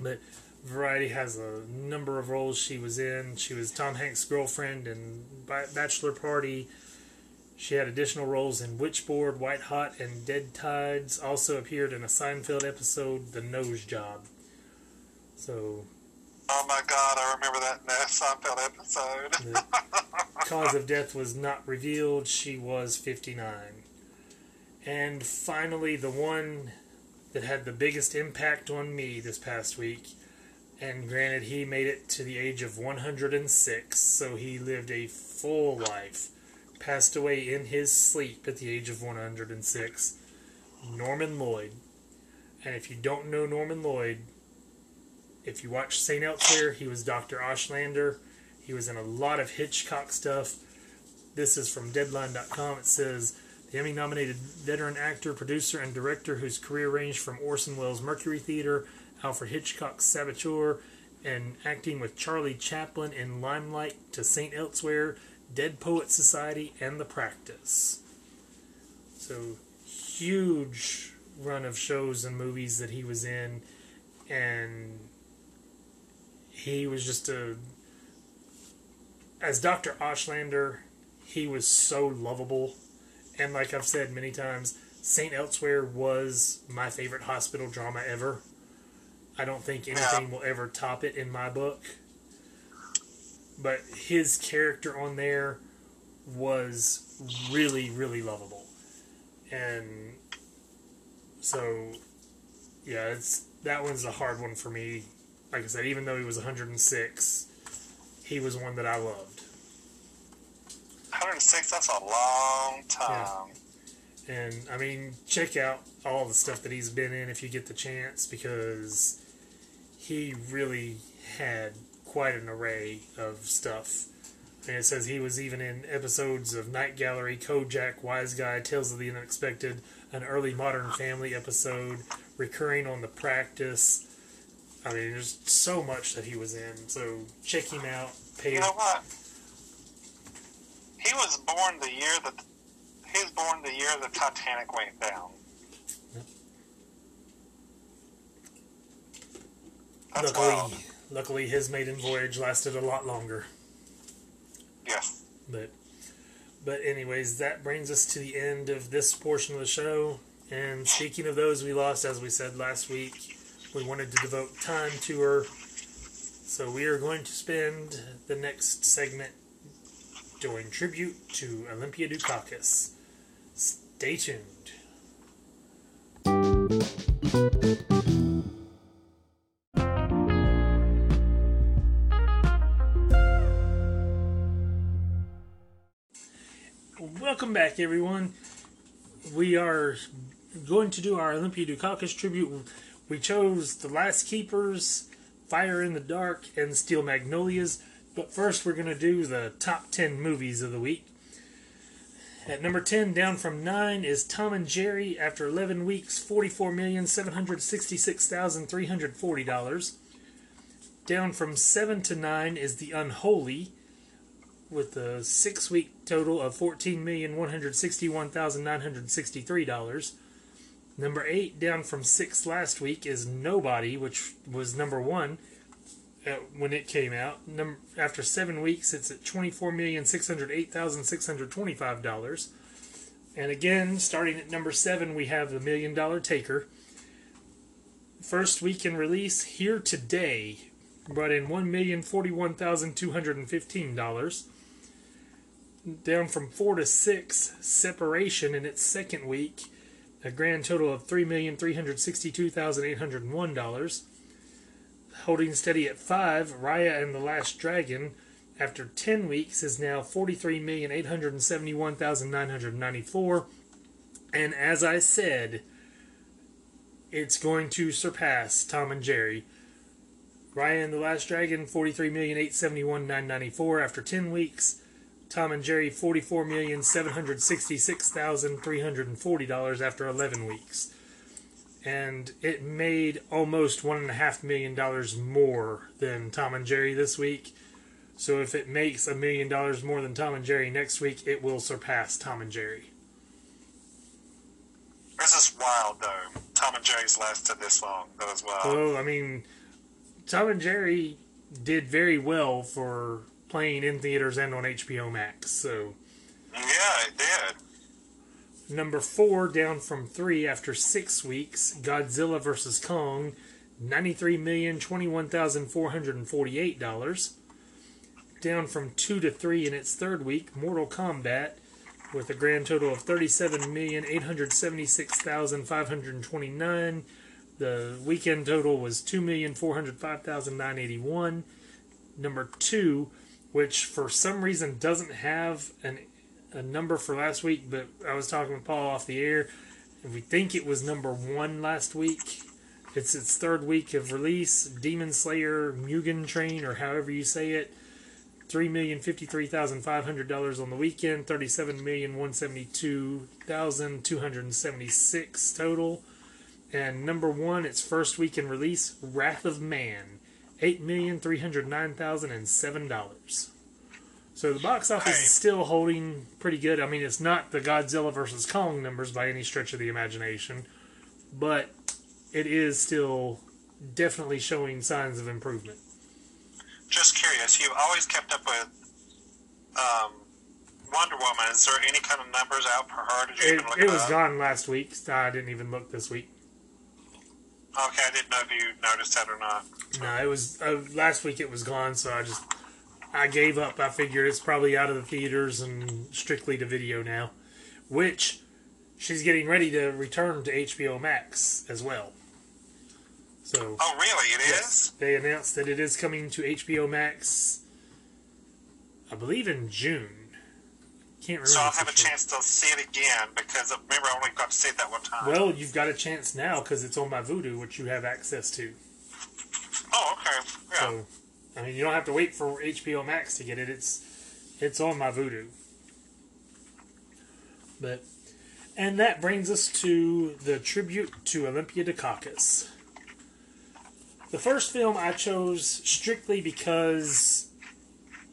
Speaker 1: But Variety has a number of roles she was in. She was Tom Hanks' girlfriend in Bachelor Party. She had additional roles in Witchboard, White Hot, and Dead Tides. Also appeared in a Seinfeld episode, The Nose Job. So.
Speaker 2: Oh my God! I remember that Seinfeld episode.
Speaker 1: the cause of death was not revealed. She was 59. And finally, the one that had the biggest impact on me this past week. And granted, he made it to the age of 106, so he lived a full life passed away in his sleep at the age of 106. Norman Lloyd. And if you don't know Norman Lloyd, if you watch St. Elsewhere, he was Dr. Auschlander. He was in a lot of Hitchcock stuff. This is from Deadline.com. It says the Emmy nominated veteran actor, producer, and director whose career ranged from Orson Welles' Mercury Theater, Alfred Hitchcock's Saboteur, and acting with Charlie Chaplin in Limelight to St. Elsewhere Dead Poet Society, and The Practice. So, huge run of shows and movies that he was in, and he was just a. As Dr. Auschlander, he was so lovable. And like I've said many times, St. Elsewhere was my favorite hospital drama ever. I don't think anything will ever top it in my book but his character on there was really, really lovable. And so, yeah, it's that one's a hard one for me. Like I said, even though he was 106, he was one that I loved.
Speaker 2: 106, that's a long time.
Speaker 1: Yeah. And I mean, check out all the stuff that he's been in if you get the chance because he really had quite an array of stuff. And it says he was even in episodes of Night Gallery, Kojak, Wise Guy, Tales of the Unexpected, an early Modern Family episode, recurring on The Practice. I mean, there's so much that he was in. So check him out.
Speaker 2: Pay you know what? He was born the year that he was born the year the Titanic went down.
Speaker 1: Luckily. Luckily, his maiden voyage lasted a lot longer.
Speaker 2: Yes.
Speaker 1: But, but anyways, that brings us to the end of this portion of the show. And speaking of those we lost, as we said last week, we wanted to devote time to her. So we are going to spend the next segment doing tribute to Olympia Dukakis. Stay tuned. Welcome back, everyone. We are going to do our Olympia Dukakis tribute. We chose The Last Keepers, Fire in the Dark, and Steel Magnolias. But first, we're going to do the top 10 movies of the week. At number 10, down from 9, is Tom and Jerry after 11 weeks, $44,766,340. Down from 7 to 9 is The Unholy with a six week total of $14,161,963. Number eight, down from six last week, is Nobody, which was number one at, when it came out. Number, after seven weeks, it's at $24,608,625. And again, starting at number seven, we have The Million Dollar Taker. First week in release, Here Today, brought in $1,041,215. Down from four to six, Separation in its second week, a grand total of three million three hundred sixty-two thousand eight hundred and one dollars. Holding steady at five, Raya and the Last Dragon, after ten weeks, is now forty-three million eight hundred and as I said, it's going to surpass Tom and Jerry. Raya and the Last Dragon, forty-three million eight seventy-one nine ninety-four after ten weeks. Tom and Jerry, forty-four million seven hundred sixty-six thousand three hundred and forty dollars after eleven weeks, and it made almost one and a half million dollars more than Tom and Jerry this week. So if it makes a million dollars more than Tom and Jerry next week, it will surpass Tom and Jerry.
Speaker 2: This is wild, though. Tom and Jerry's lasted this long, though, as well.
Speaker 1: Oh, I mean, Tom and Jerry did very well for playing in theaters and on HBO Max. So
Speaker 2: yeah, it did.
Speaker 1: number four down from three after six weeks, Godzilla vs Kong, ninety-three million twenty-one thousand four hundred and forty-eight dollars. Down from two to three in its third week, Mortal Kombat, with a grand total of thirty-seven million eight hundred seventy-six thousand five hundred twenty-nine. The weekend total was two million four hundred five thousand nine eighty-one. Number two, which for some reason doesn't have an a number for last week, but I was talking with Paul off the air, and we think it was number one last week. It's its third week of release. Demon Slayer Mugen Train, or however you say it, three million fifty three thousand five hundred dollars on the weekend, thirty seven million one seventy two thousand two hundred and seventy six total. And number one, its first week in release, Wrath of Man, eight million three hundred nine thousand and seven dollars. So the box office is still holding pretty good. I mean, it's not the Godzilla versus Kong numbers by any stretch of the imagination, but it is still definitely showing signs of improvement.
Speaker 2: Just curious, you've always kept up with um, Wonder Woman. Is there any kind of numbers out for her? Did you
Speaker 1: It,
Speaker 2: even look
Speaker 1: it was
Speaker 2: up?
Speaker 1: gone last week. I didn't even look this week.
Speaker 2: Okay, I didn't know if you noticed that or not.
Speaker 1: No, it was uh, last week. It was gone, so I just I gave up. I figured it's probably out of the theaters and strictly to video now, which she's getting ready to return to HBO Max as well. So
Speaker 2: Oh, really? It is.
Speaker 1: yes, they announced that it is coming to HBO Max. I believe in June. Can't remember.
Speaker 2: So I'll have a chance to see it again because remember I only got to see it that one time.
Speaker 1: Well, you've got a chance now because it's on my Vudu, which you have access to.
Speaker 2: oh, okay. Yeah.
Speaker 1: So, I mean, you don't have to wait for HBO Max to get it. It's it's on my Vudu. But and that brings us to the tribute to Olympia Dukakis. The first film I chose strictly because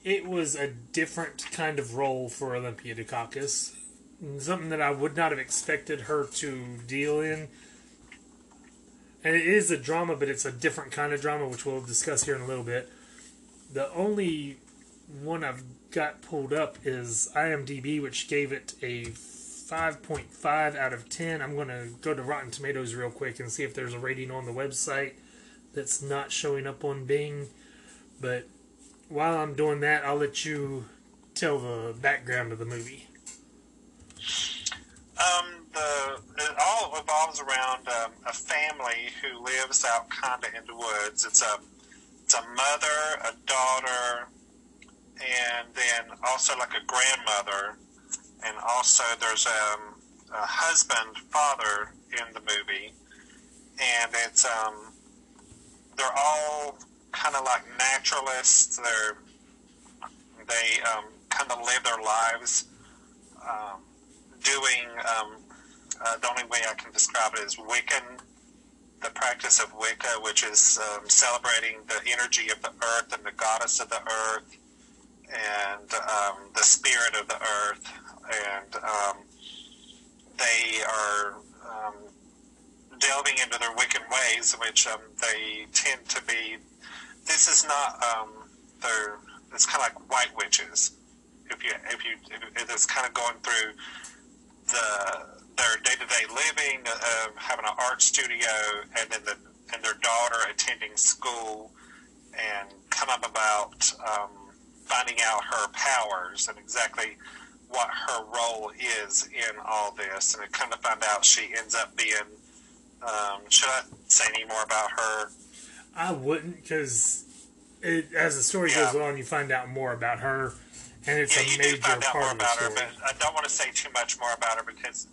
Speaker 1: it was a different kind of role for Olympia Dukakis. Something that I would not have expected her to deal in. And it is a drama, but it's a different kind of drama, which we'll discuss here in a little bit. The only one I've got pulled up is IMDb, which gave it a 5.5 out of 10. I'm going to go to Rotten Tomatoes real quick and see if there's a rating on the website that's not showing up on Bing. But while I'm doing that, I'll let you tell the background of the movie.
Speaker 2: Um, the it all revolves around um, a family who lives out kind of in the woods. It's a it's a mother, a daughter, and then also like a grandmother, and also there's um, a husband, father in the movie, and it's um, they're all kind of like naturalists. They're they um, kind of live their lives. Um, doing um, uh, the only way I can describe it is Wiccan, the practice of Wicca, which is um, celebrating the energy of the earth and the goddess of the earth and um, the spirit of the earth, and um, they are delving into their Wiccan ways, which um, they tend to be. This is not um, their. It's kind of like white witches. If you if you if it's kind of going through the their day to day living, uh, having an art studio, and then the and their daughter attending school, and kind of about um, finding out her powers and exactly what her role is in all this, and kind of find out she ends up being. Um, should I say any more about her?
Speaker 1: I wouldn't, because as the story
Speaker 2: Yeah.
Speaker 1: goes on, you find out more about her, and it's
Speaker 2: yeah,
Speaker 1: a major
Speaker 2: do find out
Speaker 1: part of the
Speaker 2: her,
Speaker 1: story.
Speaker 2: but I don't want to say too much more about her because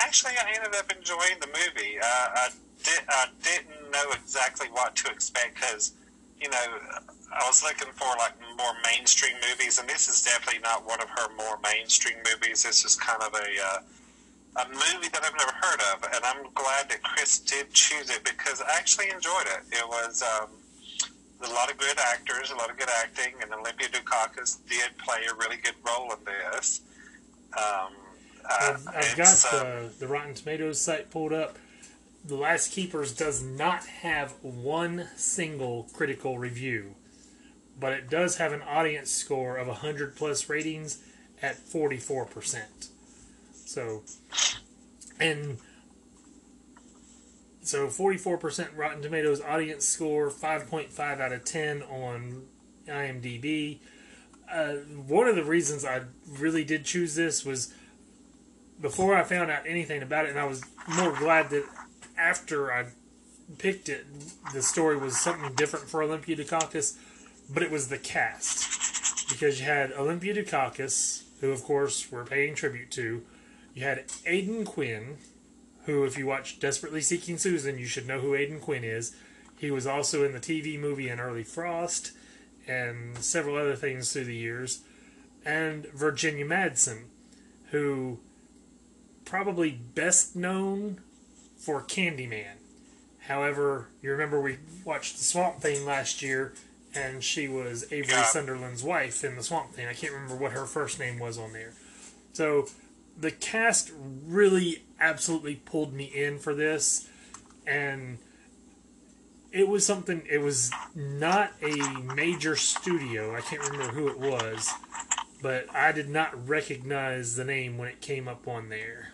Speaker 2: actually I ended up enjoying the movie. Uh, I did I didn't know exactly what to expect because you know I was looking for like more mainstream movies, and this is definitely not one of her more mainstream movies. This is kind of a uh, a movie that I've never heard of, and I'm glad that Chris did choose it because I actually enjoyed it. It was. Um, a lot of good actors, a lot of good acting, and Olympia Dukakis did play a really good role in this. Um, uh,
Speaker 1: I've, got
Speaker 2: uh,
Speaker 1: the, the Rotten Tomatoes site pulled up. The Last Keepers does not have one single critical review, but it does have an audience score of 100 plus ratings at 44%. So, and so 44% Rotten Tomatoes audience score, 5.5 out of 10 on IMDb. Uh, one of the reasons I really did choose this was before I found out anything about it, and I was more glad that after I picked it, the story was something different for Olympia Dukakis, but it was the cast. Because you had Olympia Dukakis, who of course we're paying tribute to, you had Aidan Quinn, who, if you watch Desperately Seeking Susan, you should know who Aidan Quinn is. He was also in the TV movie An Early Frost and several other things through the years. And Virginia Madsen, who probably best known for Candyman. However, you remember we watched the Swamp Thing last year, and she was Avery
Speaker 2: Yeah.
Speaker 1: Sunderland's wife in the Swamp Thing. I can't remember what her first name was on there. So the cast really absolutely pulled me in for this, and it was something. It was not a major studio. I can't remember who it was, but I did not recognize the name when it came up on there.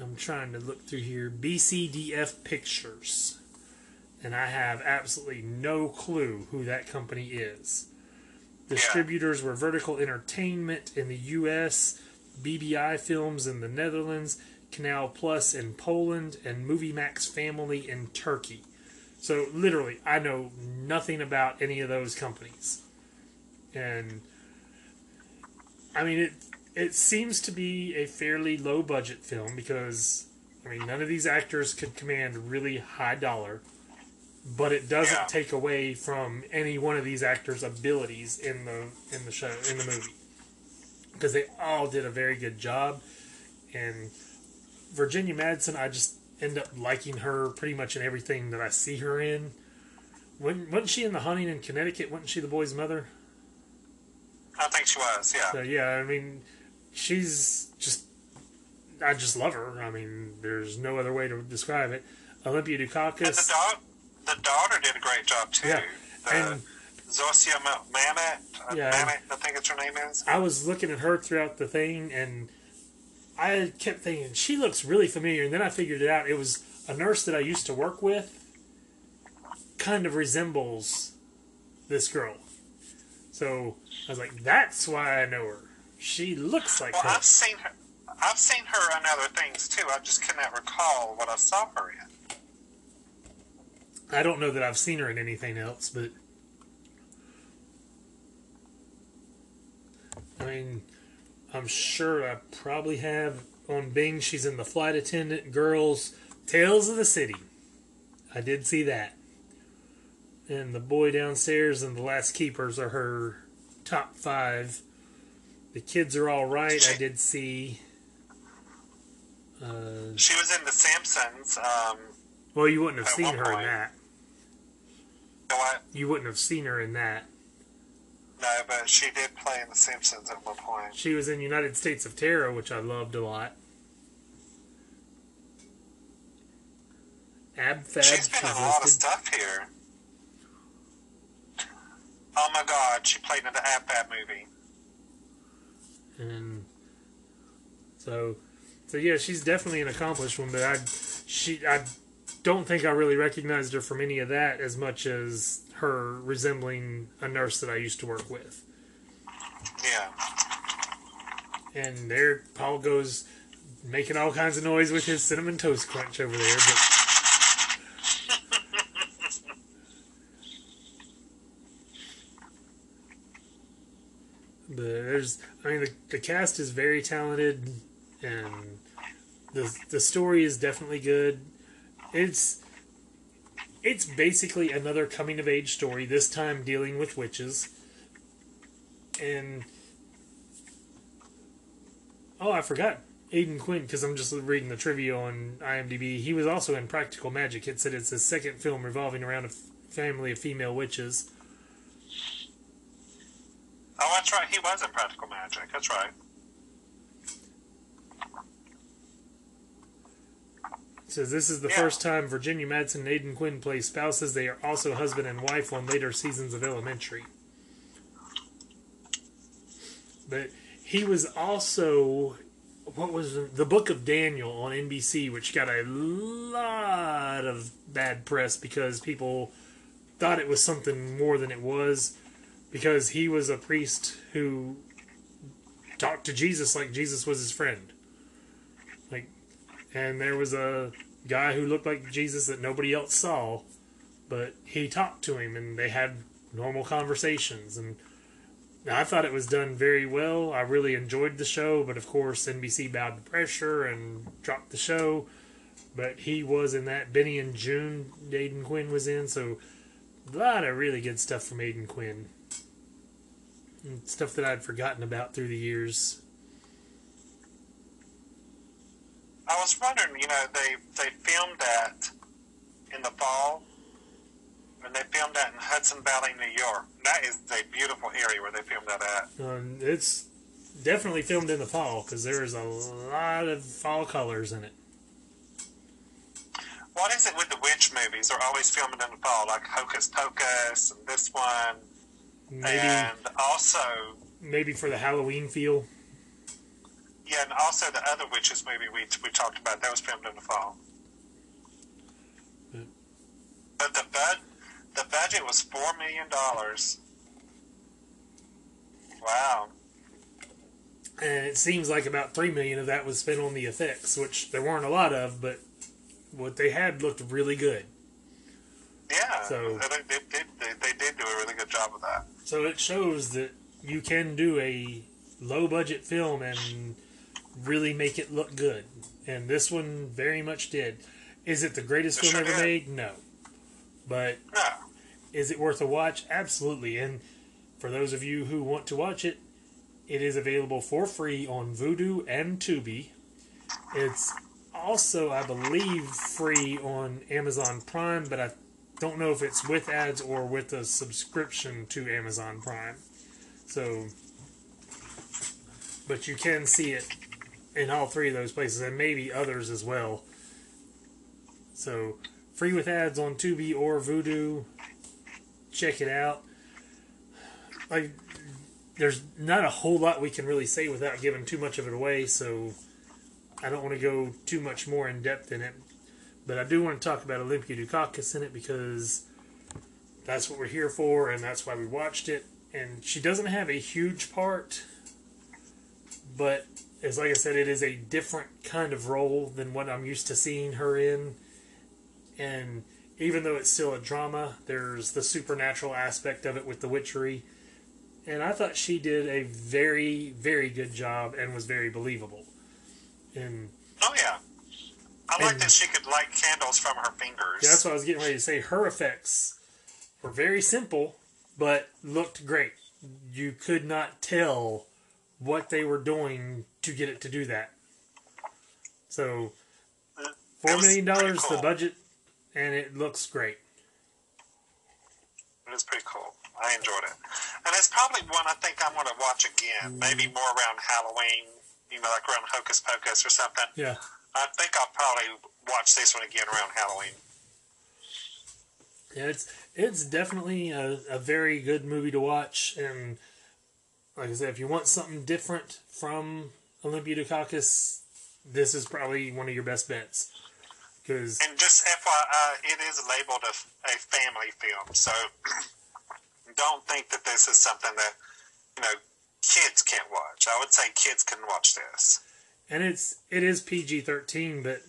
Speaker 1: I'm trying to look through here. BCDF Pictures. And I have absolutely no clue who that company is. Distributors were Vertical Entertainment in the US, BBI Films in the Netherlands, Canal Plus in Poland, and Movie Max Family in Turkey. So literally, I know nothing about any of those companies. And I mean it it seems to be a fairly low budget film because I mean none of these actors could command really high dollar, but it doesn't
Speaker 2: Yeah.
Speaker 1: take away from any one of these actors' abilities in the in the show in the movie because they all did a very good job. And Virginia Madsen, I just end up liking her pretty much in everything that I see her in. When, wasn't she in The Haunting in Connecticut? Wasn't she the boy's mother?
Speaker 2: I think she was, yeah.
Speaker 1: So yeah, I mean, she's just I just love her. I mean, there's no other way to describe it. Olympia
Speaker 2: And the,
Speaker 1: Dukakis.
Speaker 2: da- the daughter did a great job, too.
Speaker 1: Yeah,
Speaker 2: The,
Speaker 1: and-
Speaker 2: Zosia Mamet, uh,
Speaker 1: Yeah.
Speaker 2: Mamet, I think it's her name is.
Speaker 1: I was looking at her throughout the thing, and I kept thinking she looks really familiar. And then I figured it out. It was a nurse that I used to work with. Kind of resembles this girl. So I was like, that's why I know her. She looks like
Speaker 2: Well,
Speaker 1: her.
Speaker 2: I've seen her. I've seen her in other things too. I just cannot recall what I saw her in.
Speaker 1: I don't know that I've seen her in anything else, but I mean, I'm sure I probably have on Bing. She's in the flight attendant girls Tales of the City. I did see that, and the boy downstairs and the last keepers are her top five. The kids are all right. I did see. Uh,
Speaker 2: She was in The Simpsons. Um,
Speaker 1: well, you wouldn't have seen her in that.
Speaker 2: you know?
Speaker 1: You wouldn't have seen her in that.
Speaker 2: No, but she did play in The Simpsons at one point.
Speaker 1: She was in United States of Tara, which I loved a lot. Ab Fab.
Speaker 2: She's been in a lot of stuff here. Oh my God, she played in the Ab Fab movie.
Speaker 1: And so So yeah, she's definitely an accomplished one, but I she I don't think I really recognized her from any of that as much as her resembling a nurse that I used to work with.
Speaker 2: Yeah.
Speaker 1: And there Paul goes making all kinds of noise with his cinnamon toast crunch over there, but But there's, I mean, the, the cast is very talented, and the the story is definitely good. It's it's basically another coming of age story. This time dealing with witches, and oh, I forgot Aidan Quinn because I'm just reading the trivia on IMDb. He was also in Practical Magic. It said it's his second film revolving around a f- family of female witches.
Speaker 2: Oh, that's right. He was in Practical Magic. That's right.
Speaker 1: Says this is the
Speaker 2: Yeah.
Speaker 1: first time Virginia Madsen and Aidan Quinn play spouses. They are also husband and wife on later seasons of Elementary. But he was also what was the Book of Daniel on NBC, which got a lot of bad press because people thought it was something more than it was. Because he was a priest who talked to Jesus like Jesus was his friend. And there was a guy who looked like Jesus that nobody else saw, but he talked to him and they had normal conversations and I thought it was done very well. I really enjoyed the show, but of course NBC bowed to pressure and dropped the show. But he was in that. Benny and Joon, Aidan Quinn was in, so a lot of really good stuff from Aidan Quinn. And stuff that I'd forgotten about through the years.
Speaker 2: I was wondering, you know, they they filmed that in the fall, and they filmed that in Hudson Valley, New York. That is a beautiful area where they filmed that at.
Speaker 1: Um, it's definitely filmed in the fall because there's a lot of fall colors in it.
Speaker 2: What is it with the witch movies? They're always filming in the fall, like Hocus Pocus and this one,
Speaker 1: Maybe
Speaker 2: and also
Speaker 1: maybe for the Halloween feel.
Speaker 2: Yeah, and also the other witches movie we we talked about that was filmed in the fall.
Speaker 1: Yeah.
Speaker 2: But the bud the budget was four million dollars. Wow.
Speaker 1: And it seems like about three million of that was spent on the effects, which there weren't a lot of, but what they had looked really good.
Speaker 2: Yeah,
Speaker 1: So-
Speaker 2: they, they, they, they, they did do a really good job of that.
Speaker 1: So it shows that you can do a low budget film and really make it look good. And this one very much did. Is it the greatest
Speaker 2: It
Speaker 1: film
Speaker 2: sure
Speaker 1: ever
Speaker 2: did.
Speaker 1: made? No. But
Speaker 2: No,
Speaker 1: Is it worth a watch? Absolutely. And for those of you who want to watch it, it is available for free on Vudu and Tubi. It's also, I believe, free on Amazon Prime, but I don't know if it's with ads or with a subscription to Amazon Prime. So, but you can see it in all three of those places and maybe others as well. So, free with ads on Tubi or Vudu. Check it out. Like, there's not a whole lot we can really say without giving too much of it away, so I don't want to go too much more in depth in it. But I do want to talk about Olympia Dukakis in it because that's what we're here for, and that's why we watched it. And she doesn't have a huge part, but as like I said, it is a different kind of role than what I'm used to seeing her in. And even though it's still a drama, there's the supernatural aspect of it with the witchery. And I thought she did a very, very good job and was very believable. And
Speaker 2: oh yeah. I like that she could light candles from her fingers.
Speaker 1: Yeah, that's what I was getting ready to say. Her effects were very simple, but looked great. You could not tell what they were doing to get it to do that. So, four million dollars
Speaker 2: pretty
Speaker 1: the budget, and it looks great.
Speaker 2: It was pretty cool. I enjoyed it. And it's probably one I think I'm going to watch again. Maybe more around Halloween, you know, like around Hocus Pocus or something.
Speaker 1: Yeah,
Speaker 2: I think I'll probably watch this one again around Halloween.
Speaker 1: yeah, it's it's definitely a, a very good movie to watch, and like I said, if you want something different from Olympia Dukakis, this is probably one of your best bets. Because
Speaker 2: And just FYI, it is labeled a, a family film, so [CLEARS THROAT] don't think that this is something that you know kids can't watch. I would say kids can watch this.
Speaker 1: and it's it is PG thirteen, but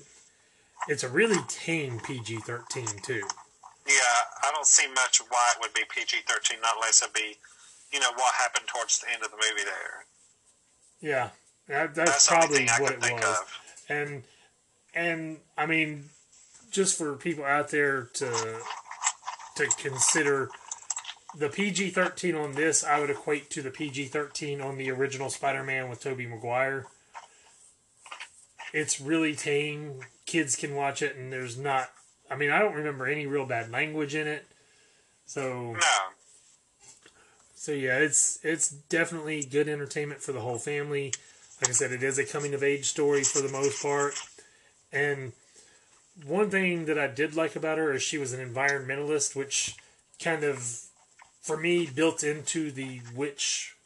Speaker 1: it's a really tame PG thirteen too.
Speaker 2: Yeah, I don't see much why it would be PG thirteen, not unless it be, you know, what happened towards the end of the movie there.
Speaker 1: Yeah, that, that's,
Speaker 2: That's
Speaker 1: probably what it
Speaker 2: think
Speaker 1: was.
Speaker 2: of.
Speaker 1: And and I mean, just for people out there to to consider the PG thirteen on this, I would equate to the PG thirteen on the original Spider Man with Tobey Maguire. It's really tame. Kids can watch it, and there's not. I mean, I don't remember any real bad language in it. So
Speaker 2: No,
Speaker 1: so yeah, it's it's definitely good entertainment for the whole family. Like I said, it is a coming of age story for the most part. And one thing that I did like about her is she was an environmentalist, which kind of for me built into the witch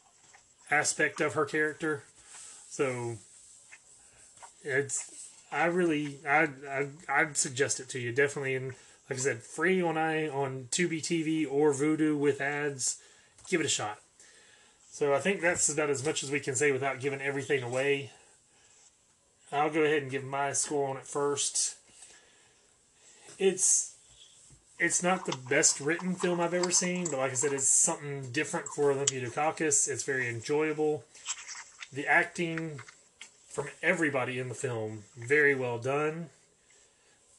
Speaker 1: aspect of her character. So it's I really I I I'd suggest it to you definitely and like I said, free on i on Tubi TV or Vudu with ads. Give it a shot. So I think that's about as much as we can say without giving everything away. I'll go ahead and give my score on it first. It's it's not the best written film I've ever seen, but like I said, it's something different for Olympia Dukakis. It's very enjoyable. The acting from everybody in the film very well done.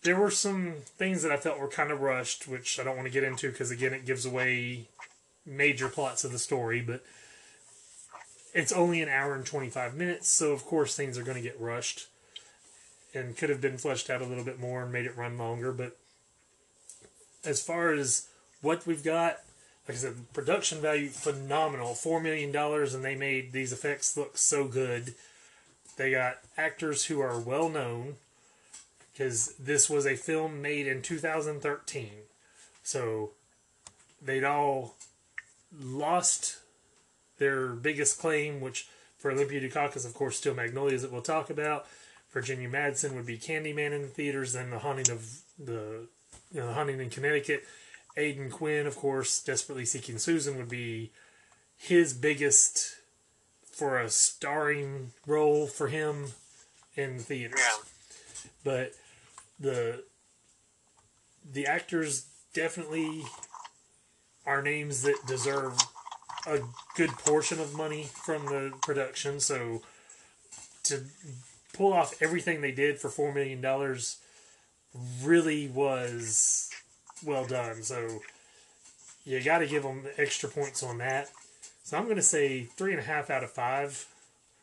Speaker 1: There were some things that I felt were kind of rushed, which I don't want to get into because again, it gives away major plots of the story. But it's only an hour and twenty five minutes, so of course things are going to get rushed, and could have been fleshed out a little bit more and made it run longer. But as far as what we've got, like I said, production value phenomenal, four million dollars, and they made these effects look so good. They got actors who are well known because this was a film made in 2013, so they'd all lost their biggest claim, which for Olympia Dukakis, of course, Steel Magnolias that we'll talk about. Virginia Madsen would be Candyman in the theaters, then The Haunting of the you know, The Haunting in Connecticut. Aidan Quinn, of course, Desperately Seeking Susan would be his biggest for a starring role for him in the theaters.
Speaker 2: yeah,
Speaker 1: But the the actors definitely are names that deserve a good portion of money from the production. So to pull off everything they did for four million dollars really was well done. So you got to give them extra points on that. So I'm going to say three and a half out of five.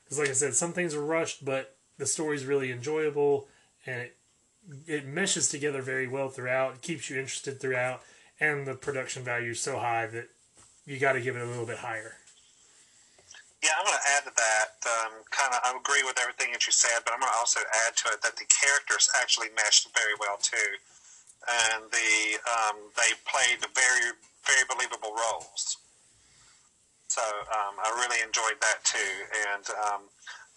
Speaker 1: Because, like I said, some things are rushed, but the story's really enjoyable and it it meshes together very well throughout. Keeps you interested throughout, and the production value is so high that you got to give it a little bit higher.
Speaker 2: yeah. I'm going to add to that. Um, kind of, I agree with everything that you said, but I'm going to also add to it that the characters actually meshed very well too, and the um, they played very very believable roles. So um, I really enjoyed that too, and um,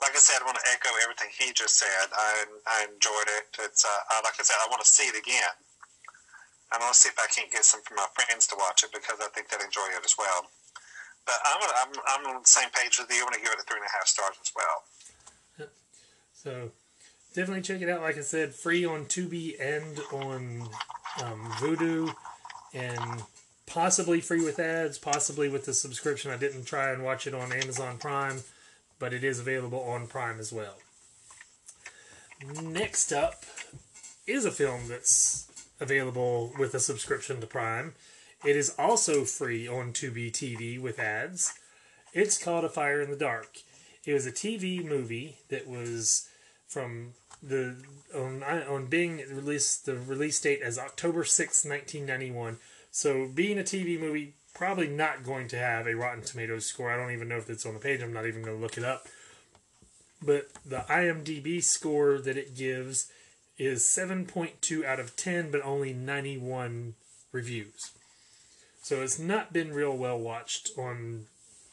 Speaker 2: like I said, I want to echo everything he just said. I I enjoyed it. It's uh, I, like I said, I want to see it again. I want to see if I can't get some from my friends to watch it because I think they'll enjoy it as well. But I'm I'm I'm on the same page with you. I'm gonna give it a three and a half stars as well.
Speaker 1: So definitely check it out. Like I said, free on Tubi and on um, Vudu, and possibly free with ads, possibly with the subscription. I didn't try and watch it on Amazon Prime, but it is available on Prime as well. Next up is a film that's available with a subscription to Prime. It is also free on Tubi TV with ads. It's called A Fire in the Dark. It was a TV movie that was from the on on being released the release date as October sixth, 1991. So being a TV movie probably not going to have a Rotten Tomatoes score. I don't even know if it's on the page. I'm not even going to look it up. But the IMDb score that it gives is 7.2 out of 10 but only 91 reviews. So it's not been real well watched on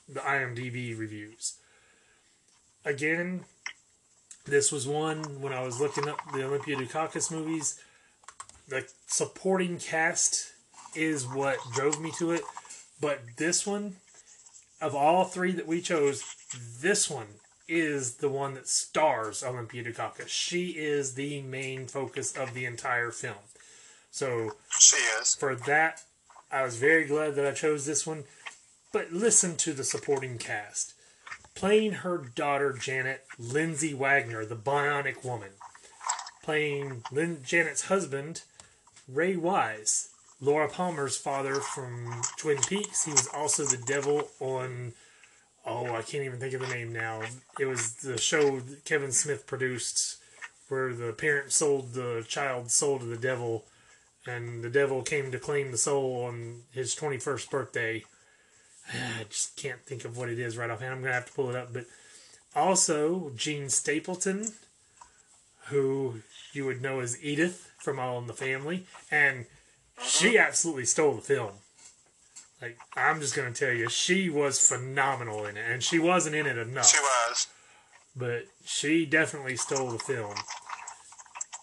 Speaker 1: the IMDb reviews. Again, This was one when I was looking up the Olympia Dukakis movies. The supporting cast is what drove me to it, but this one, of all three that we chose, this one is the one that stars Olympia Dukakis. She is the main focus of the entire film. So
Speaker 2: She is.
Speaker 1: for that, I was very glad that I chose this one. But listen to the supporting cast. Playing her daughter Janet, Lindsay Wagner, the Bionic Woman. Playing Lin- Janet's husband, Ray Wise, Laura Palmer's father from Twin Peaks. He was also the devil on. Oh, I can't even think of the name now. It was the show Kevin Smith produced where the parent sold the child's soul to the devil and the devil came to claim the soul on his 21st birthday. [SIGHS] I just can't think of what it is right offhand. I'm going to have to pull it up. But also, Jean Stapleton, who you would know as Edith from All in the Family. And she absolutely stole the film. Like, I'm just going to tell you, she was phenomenal in it. And she wasn't in it enough.
Speaker 2: She was.
Speaker 1: But she definitely stole the film.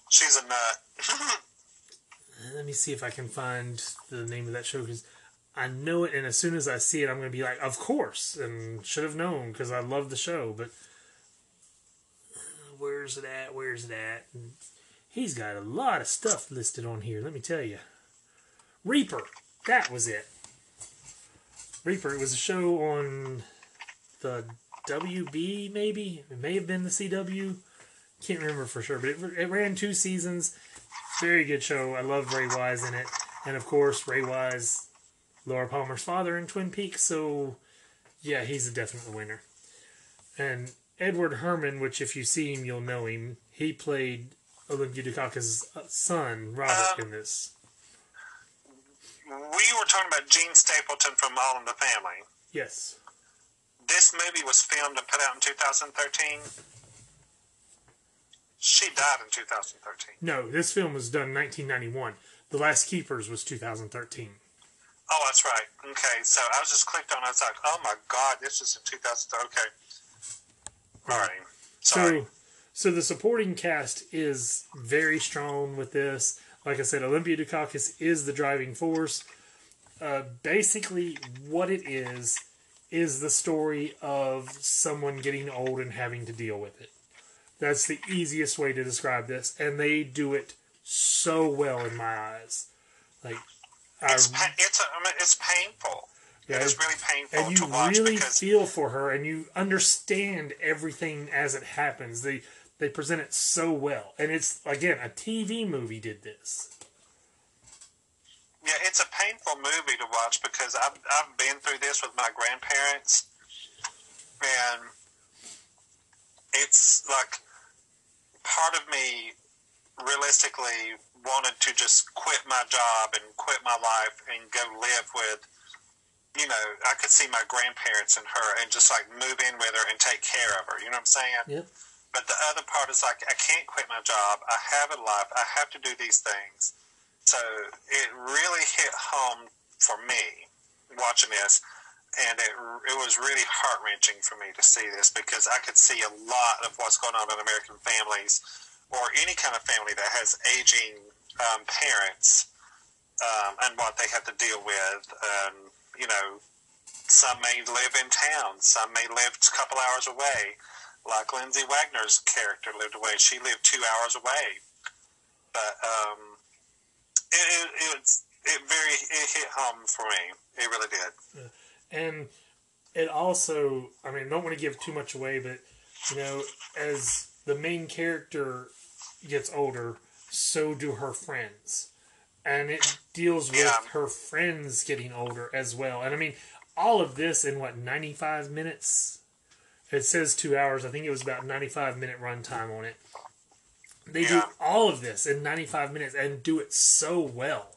Speaker 2: She's a nut. [LAUGHS]
Speaker 1: Let me see if I can find the name of that show because I know it, and as soon as I see it, I'm going to be like, "Of course!" and should have known because I love the show. But uh, where's it at? Where's it at? And he's got a lot of stuff listed on here. Let me tell you, Reaper. That was it. Reaper. It was a show on the WB, maybe it may have been the CW. Can't remember for sure, but it, it ran two seasons very good show. I love Ray Wise in it, and of course Ray Wise, Laura Palmer's father in Twin Peaks. So yeah, he's a definite winner. And Edward Herrmann, which if you see him, you'll know him. He played Olympia Dukakis' son, Robert, uh, in this.
Speaker 2: We were talking about Jean Stapleton from All in the Family.
Speaker 1: Yes.
Speaker 2: This movie was filmed and put out in 2013. She died in 2013.
Speaker 1: No, this film was done in 1991. The Last Keepers was 2013.
Speaker 2: Oh, that's right. Okay, so I was just clicked on. it. I was like, oh my god, this is in 2000. Okay. All right. Sorry.
Speaker 1: So, so the supporting cast is very strong with this. Like I said, Olympia Dukakis is the driving force. Uh, basically, what it is is the story of someone getting old and having to deal with it. That's the easiest way to describe this, and they do it so well in my eyes. Like,
Speaker 2: it's pa- it's a, I mean, it's painful.
Speaker 1: yeah,
Speaker 2: It is really painful
Speaker 1: and you really feel for her and you understand everything as it happens they they present it so well and it's again a tv movie did this
Speaker 2: Yeah, it's a painful movie to watch because I've, I've been through this with my grandparents, and it's like part of me realistically wanted to just quit my job and quit my life and go live with, you know, I could see my grandparents and her and just like move in with her and take care of her. You know what I'm saying?
Speaker 1: yep
Speaker 2: But the other part is like, I can't quit my job. I have a life. I have to do these things. So it really hit home for me watching this. And it, it was really heart wrenching for me to see this because I could see a lot of what's going on in American families or any kind of family that has aging um, parents um, and what they have to deal with. Um, you know, some may live in town, some may live a couple hours away like Lindsay Wagner's character lived away. She lived two hours away, but um, it, it, it it very it hit home for me. It really did.
Speaker 1: and it also i mean I don't want to give too much away but you know as the main character gets older so do her friends and it deals with
Speaker 2: Yeah.
Speaker 1: her friends getting older as well and i mean all of this in what 95 minutes it says two hours i think it was about 95 minute runtime on it they do all of this in 95 minutes and do it so well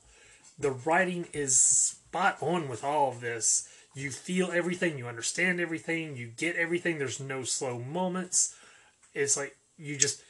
Speaker 1: the writing is spot on with all of this. You feel everything, you understand everything, you get everything. There's no slow moments. It's like you just.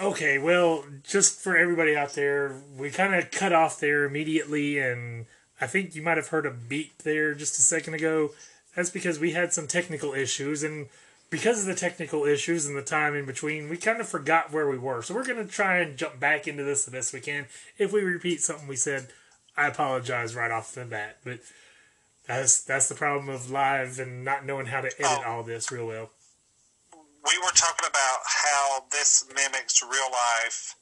Speaker 1: Okay, well, just for everybody out there, we kind of cut off there immediately, and I think you might have heard a beep there just a second ago. That's because we had some technical issues, and because of the technical issues and the time in between, we kind of forgot where we were. So we're going to try and jump back into this the best we can. If we repeat something we said, I apologize right off the bat. But that's that's the problem of live and not knowing how to edit oh. all this real well.
Speaker 2: We were talking about how this mimics real life,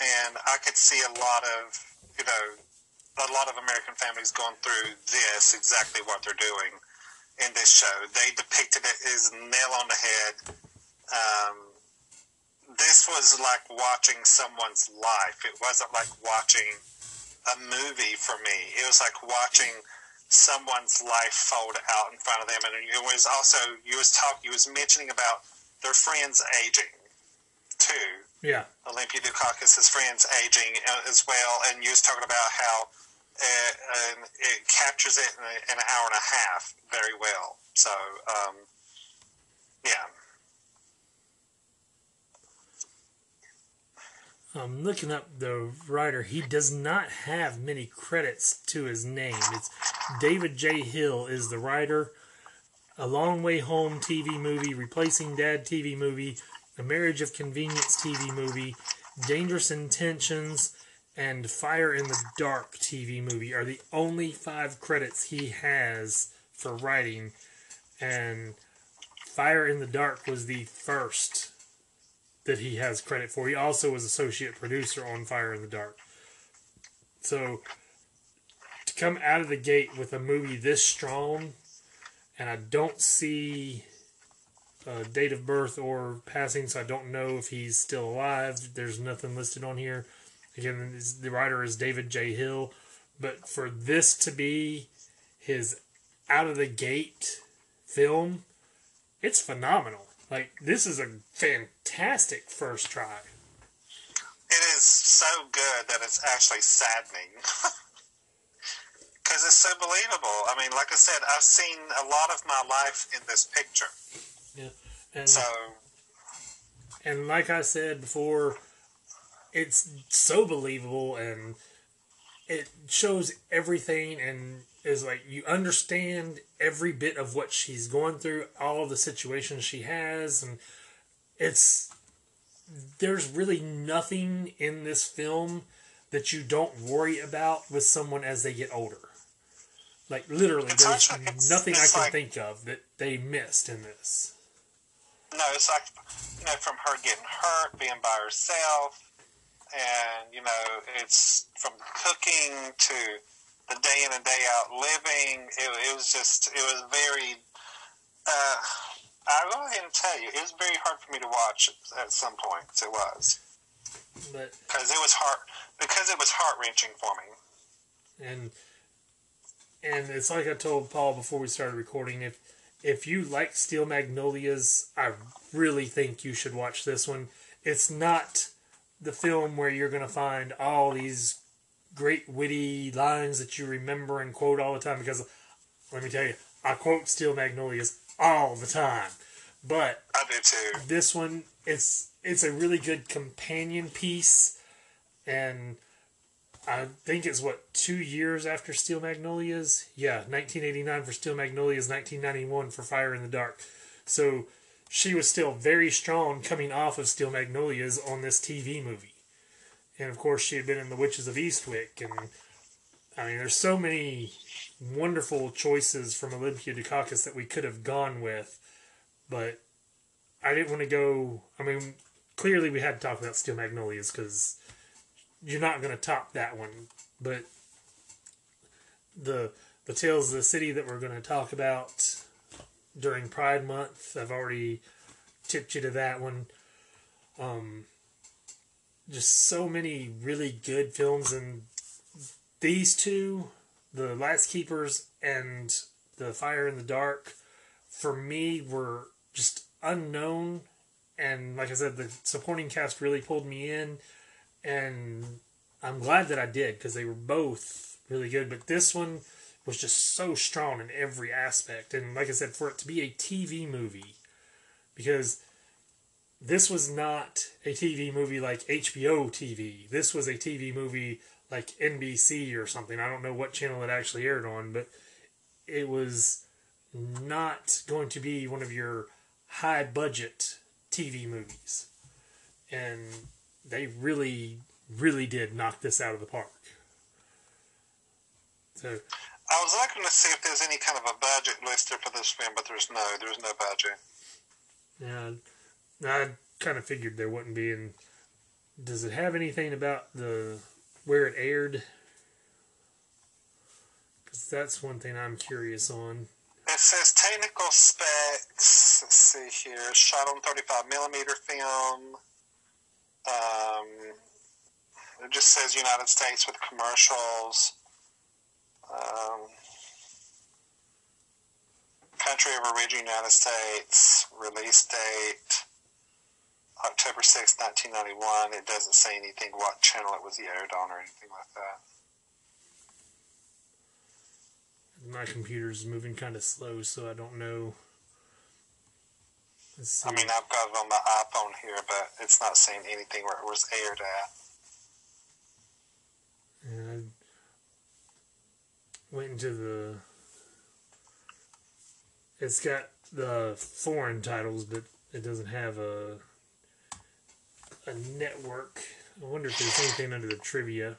Speaker 2: and I could see a lot of you know a lot of American families going through this exactly what they're doing in this show. They depicted it as nail on the head. Um, this was like watching someone's life. It wasn't like watching a movie for me. It was like watching someone's life fold out in front of them. And it was also you was talk you was mentioning about their friends aging too.
Speaker 1: Yeah.
Speaker 2: Olympia Dukakis' friends aging uh, as well, and you was talking about how and it captures it in, a, in, an hour and a half very well. So, um, yeah.
Speaker 1: I'm looking up the writer. He does not have many credits to his name. It's David J. Hill is the writer. A Long Way Home TV movie, Replacing Dad TV movie, A Marriage of Convenience TV movie, Dangerous Intentions, and Fire in the Dark TV movie are the only five credits he has for writing, and Fire in the Dark was the first that he has credit for. He also was associate producer on Fire in the Dark. So to come out of the gate with a movie this strong, and I don't see a date of birth or passing, so I don't know if he's still alive. There's nothing listed on here. Again, the writer is David J. Hill, but for this to be his out of the gate film, it's phenomenal. Like this is a fantastic first try.
Speaker 2: It is so good that it's actually saddening. [LAUGHS] Because it's so believable. I mean, like I said, I've seen a lot of my life in this picture.
Speaker 1: Yeah. And,
Speaker 2: so.
Speaker 1: And like I said before, it's so believable and it shows everything and is like you understand every bit of what she's going through, all the situations she has, and it's there's really nothing in this film that you don't worry about with someone as they get older. Like literally, it's there's it's, nothing it's I can like, think of that they missed in this.
Speaker 2: No, it's like you know, from her getting hurt, being by herself, and you know it's from cooking to the day in and day out living. It, it was just it was very. Uh, I really didn't tell you. It was very hard for me to watch at some points. It was,
Speaker 1: but
Speaker 2: because it was heart because it was heart wrenching for me.
Speaker 1: And and it's like I told Paul before we started recording. If if you like Steel Magnolias, I really think you should watch this one. It's not the film where you're going to find all these great witty lines that you remember and quote all the time because let me tell you, I quote Steel Magnolias all the time. But
Speaker 2: I do too.
Speaker 1: This one, it's it's a really good companion piece, and I think it's what two years after Steel Magnolias. Yeah, 1989 for Steel Magnolias, 1991 for Fire in the Dark. So she was still very strong coming off of Steel Magnolias on this TV movie. And of course, she had been in The Witches of Eastwick. And I mean, there's so many wonderful choices from Olympia Dukakis that we could have gone with. But I didn't want to go. I mean, clearly we had to talk about Steel Magnolias because you're not going to top that one. But the the tales of the city that we're going to talk about during Pride Month. I've already tipped you to that one. Um, just so many really good films, and these two, The Last Keepers and The Fire in the Dark, for me were just unknown. And like I said, the supporting cast really pulled me in, and I'm glad that I did because they were both really good. But this one, was just so strong in every aspect. And like I said, for it to be a TV movie, because this was not a TV movie like HBO TV. This was a TV movie like NBC or something. I don't know what channel it actually aired on, but it was not going to be one of your high budget TV movies, and they really, really did knock this out of the park. So
Speaker 2: I was looking to see if there's any kind of a budget listed for this film, but there's no, there's no budget.
Speaker 1: yeah, I kind of figured there wouldn't be. And does it have anything about the where it aired? Because that's one thing I'm curious on.
Speaker 2: It says technical specs. Let's see here. Shot on 35 millimeter film. Um, it just says United States with commercials. Um, country of origin United States. Release date October 6, 1991. It doesn't say anything what channel it was aired on or anything like that.
Speaker 1: My computer's moving kind of slow, so I don't know.
Speaker 2: I mean, I've got it on my iPhone here, but it's not saying anything where it was aired at.
Speaker 1: And went into the. It's got the foreign titles, but it doesn't have a a network. I wonder if there's anything under the trivia.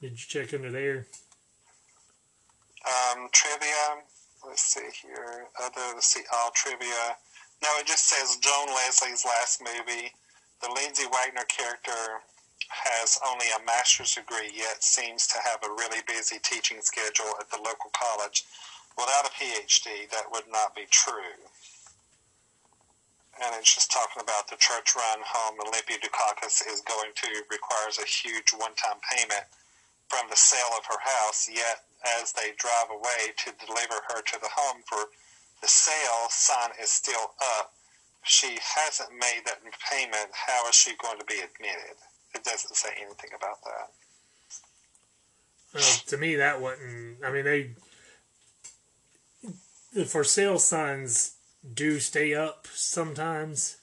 Speaker 1: Did you check under there?
Speaker 2: Um, trivia. Let's see here. Other, let's see, all trivia. No, it just says Joan Leslie's last movie. The Lindsay Wagner character has only a master's degree, yet seems to have a really busy teaching schedule at the local college. Without a PhD, that would not be true. And it's just talking about the church run home Olympia Dukakis is going to requires a huge one time payment from the sale of her house, yet as they drive away to deliver her to the home for the sale sign is still up. She hasn't made that payment. How is she going to be admitted? It doesn't say anything about that.
Speaker 1: Well, to me, that wasn't. I mean, they the for sale signs do stay up sometimes,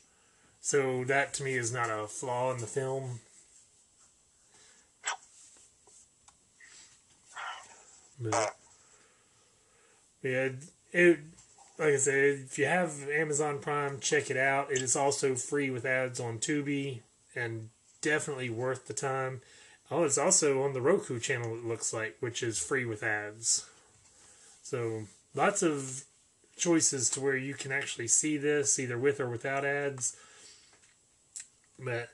Speaker 1: so that to me is not a flaw in the film. But yeah, it like I said, if you have Amazon Prime, check it out. It is also free with ads on Tubi, and definitely worth the time. Oh, it's also on the Roku channel. It looks like, which is free with ads. So lots of choices to where you can actually see this either with or without ads. But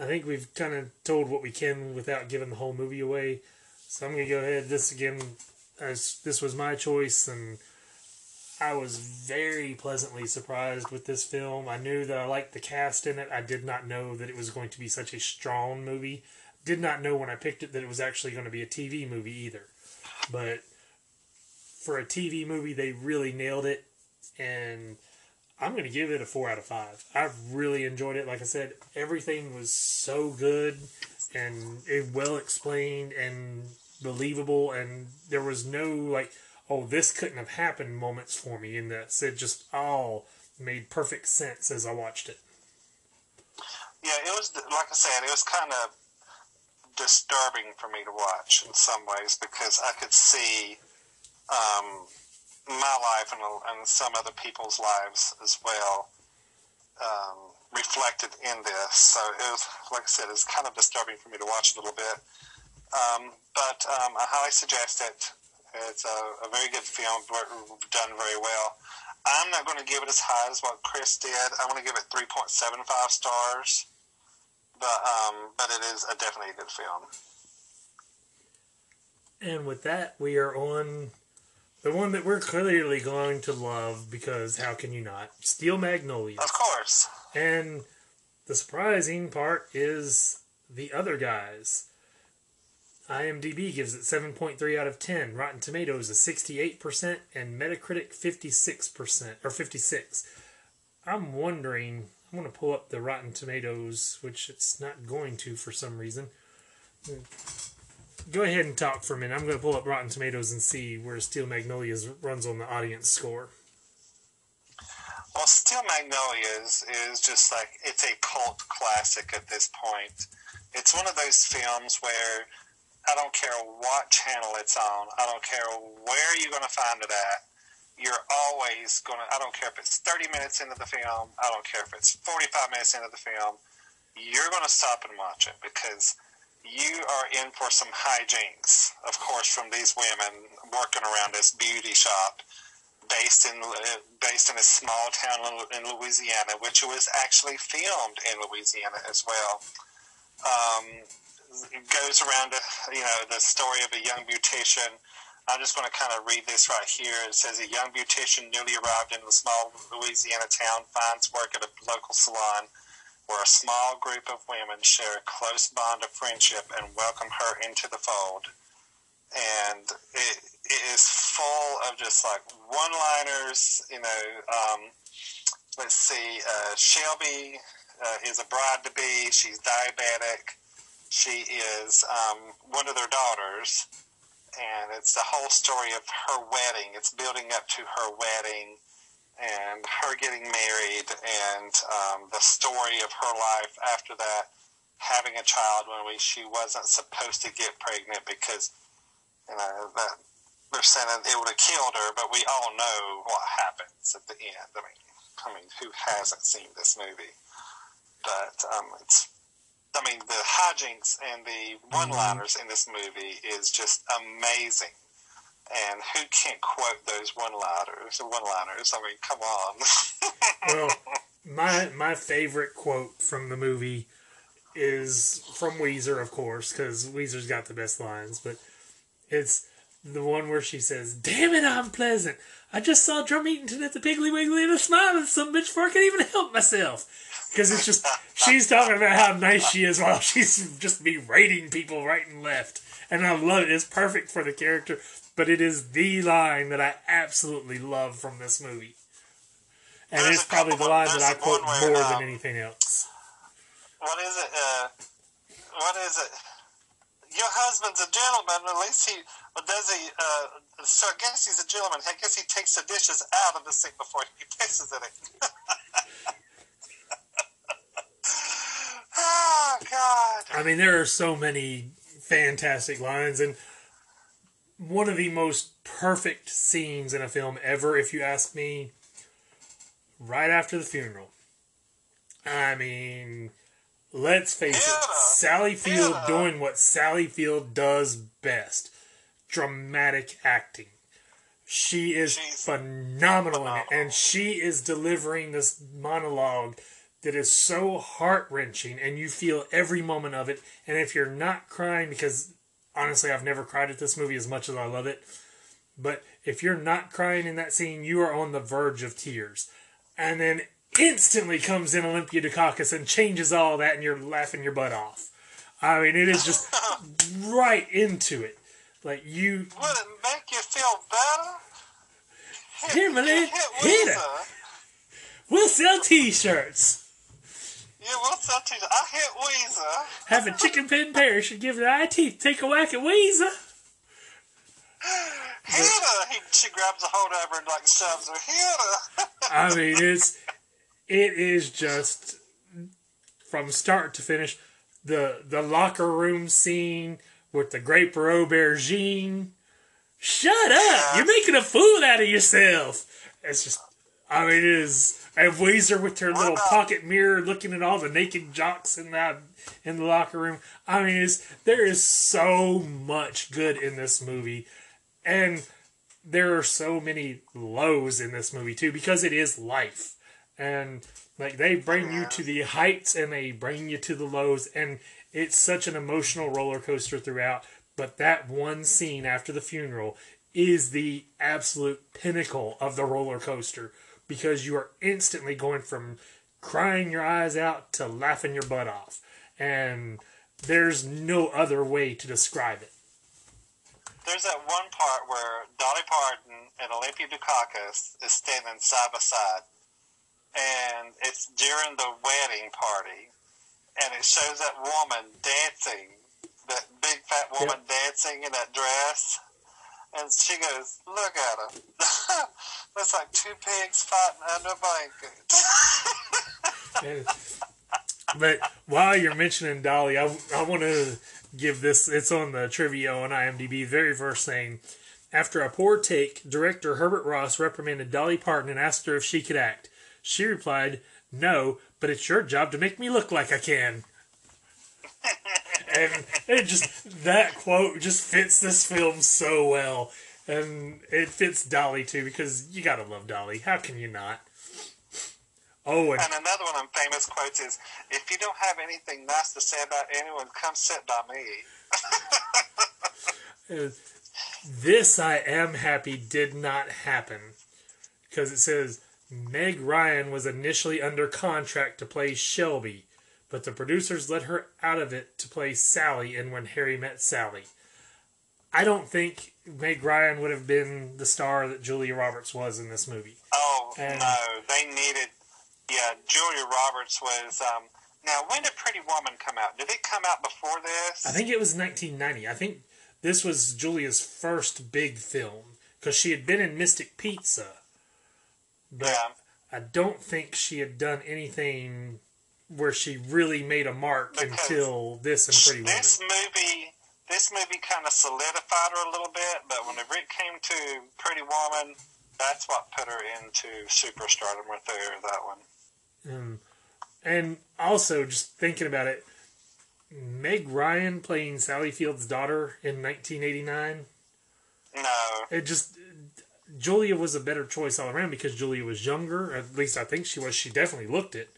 Speaker 1: I think we've kind of told what we can without giving the whole movie away. So I'm gonna go ahead. This again, as this was my choice, and I was very pleasantly surprised with this film. I knew that I liked the cast in it. I did not know that it was going to be such a strong movie. Did not know when I picked it that it was actually going to be a TV movie either. But for a TV movie, they really nailed it, and I'm going to give it a four out of five. I really enjoyed it. Like I said, everything was so good and well explained and believable, and there was no like, oh, this couldn't have happened moments for me in this. It just all made perfect sense as I watched it.
Speaker 2: Yeah, it was like I said, it was kind of disturbing for me to watch in some ways because I could see um, my life and, and some other people's lives as well um, reflected in this. So it was, like I said, it's kind of disturbing for me to watch a little bit. Um, but um, I highly suggest it. It's a, a very good film, done very well. I'm not going to give it as high as what Chris did. I'm going to give it 3.75 stars. But um, but it is a definitely a good film.
Speaker 1: And with that, we are on the one that we're clearly going to love because how can you not? Steel Magnolias.
Speaker 2: Of course.
Speaker 1: And the surprising part is the other guys. IMDb gives it 7.3 out of 10. Rotten Tomatoes is 68% and Metacritic 56% or 56. I'm wondering, I'm going to pull up the Rotten Tomatoes, which it's not going to for some reason. Go ahead and talk for a minute. I'm going to pull up Rotten Tomatoes and see where Steel Magnolias runs on the audience score.
Speaker 2: Well, Steel Magnolias is just like it's a cult classic at this point. It's one of those films where I don't care what channel it's on, I don't care where you're going to find it at. you're always going to, I don't care if it's 30 minutes into the film, I don't care if it's 45 minutes into the film, you're going to stop and watch it because you are in for some hijinks, of course, from these women working around this beauty shop based in based in a small town in Louisiana, which was actually filmed in Louisiana as well. Um, goes around, you know, the story of a young beautician. I'm just going to kind of read this right here. It says a young beautician newly arrived in the small Louisiana town finds work at a local salon where a small group of women share a close bond of friendship and welcome her into the fold. And it, it is full of just like one liners, you know. Um, let's see, uh, Shelby uh, is a bride to be, she's diabetic, she is um, one of their daughters. And it's the whole story of her wedding. It's building up to her wedding and her getting married and um, the story of her life after that, having a child when we, she wasn't supposed to get pregnant because you know that they're saying it would have killed her, but we all know what happens at the end. I mean, I mean, who hasn't seen this movie? But um, it's, I mean, the hijinks and the one-liners in this movie is just amazing and who can't quote those one-liners? One-liners. I mean, come on. [LAUGHS]
Speaker 1: well, my my favorite quote from the movie is from Ouiser, of course, because Ouiser's got the best lines. But it's the one where she says, "Damn it, I'm pleasant. I just saw Drum Eatenton at the Piggly Wiggly and a smile at some bitch before I can even help myself." Because it's just [LAUGHS] she's talking about how nice she is while [LAUGHS] she's just berating people right and left, and I love it. It's perfect for the character but it is the line that I absolutely love from this movie. And there's it's probably the line that I quote where, more um, than anything else.
Speaker 2: What is it? Uh, what is it? Your husband's a gentleman. At least he does he. Uh, so I guess he's a gentleman. I guess he takes the dishes out of the sink before he pisses in it. oh [LAUGHS] God!
Speaker 1: I mean, there are so many fantastic lines, and one of the most perfect scenes in a film ever, if you ask me, right after the funeral. I mean, let's face it, Sally Field doing what Sally Field does best dramatic acting. She is phenomenal, phenomenal in it, and she is delivering this monologue that is so heart wrenching, and you feel every moment of it. And if you're not crying because honestly, I've never cried at this movie as much as I love it. But if you're not crying in that scene, you are on the verge of tears. And then instantly comes in Olympia Dukakis and changes all that, and you're laughing your butt off. I mean, it is just [LAUGHS] right into it. Like you.
Speaker 2: Would it make you feel better?
Speaker 1: Here, man, hit, hit it. We'll sell T-shirts.
Speaker 2: Yeah, what's up, teacher? I hit Ouiser.
Speaker 1: Have a chicken pin parish and give it eye teeth. Take a whack at Ouiser.
Speaker 2: Hit her. He, she grabs a hold of her and like shoves her. Hit her.
Speaker 1: I mean, it's it is just from start to finish the the locker room scene with the grape aubergine. Shut up! You're making a fool out of yourself. It's just, I mean, it is and Ouiser with her little pocket mirror looking at all the naked jocks in that in the locker room. I mean, there is so much good in this movie, and there are so many lows in this movie too because it is life, and like they bring you to the heights and they bring you to the lows, and it's such an emotional roller coaster throughout. But that one scene after the funeral is the absolute pinnacle of the roller coaster because you are instantly going from crying your eyes out to laughing your butt off. And there's no other way to describe it.
Speaker 2: There's that one part where Dolly Parton and Olympia Dukakis is standing side by side. And it's during the wedding party. And it shows that woman dancing, that big fat woman yep. dancing in that dress. And she goes, Look at her, [LAUGHS] Looks like two pigs fighting under a blanket. [LAUGHS]
Speaker 1: but while you're mentioning Dolly, I, I want to give this, it's on the trivia on IMDb, very first thing. After a poor take, director Herbert Ross reprimanded Dolly Parton and asked her if she could act. She replied, No, but it's your job to make me look like I can. and it just, that quote just fits this film so well. And it fits Dolly too, because you gotta love Dolly. How can you not? Oh, and,
Speaker 2: And another one of famous quotes is, "If you don't have anything nice to say about anyone, come sit by me." [LAUGHS]
Speaker 1: uh, this I am happy did not happen. Because it says Meg Ryan was initially under contract to play Shelby, but the producers let her out of it to play Sally in When Harry Met Sally. I don't think Meg Ryan would have been the star that Julia Roberts was in this movie.
Speaker 2: Oh
Speaker 1: And-
Speaker 2: no, they needed. Yeah, Julia Roberts was. Um, now, when did Pretty Woman come out? Did it come out before this?
Speaker 1: I think it was 1990. I think this was Julia's first big film because she had been in Mystic Pizza, but
Speaker 2: Yeah.
Speaker 1: I don't think she had done anything where she really made a mark
Speaker 2: Because
Speaker 1: until this and Pretty Woman.
Speaker 2: This movie, this movie kind of solidified her a little bit, but whenever it came to Pretty Woman, that's what put her into superstardom right there. That one.
Speaker 1: Um, and also, just thinking about it, Meg Ryan playing Sally Field's daughter in 1989.
Speaker 2: No,
Speaker 1: It just Julia was a better choice all around because Julia was younger. At least I think she was. She definitely looked it.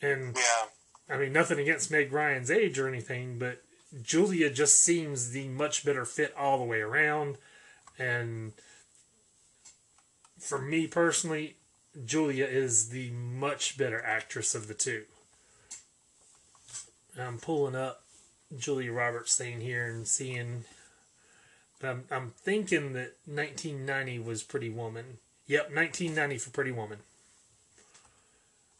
Speaker 1: And
Speaker 2: yeah,
Speaker 1: I mean, nothing against Meg Ryan's age or anything, but Julia just seems the much better fit all the way around. And for me personally, Julia is the much better actress of the two. I'm pulling up Julia Roberts thing here and seeing. I'm, I'm thinking that 1990 was Pretty Woman. Yep, 1990 for Pretty Woman.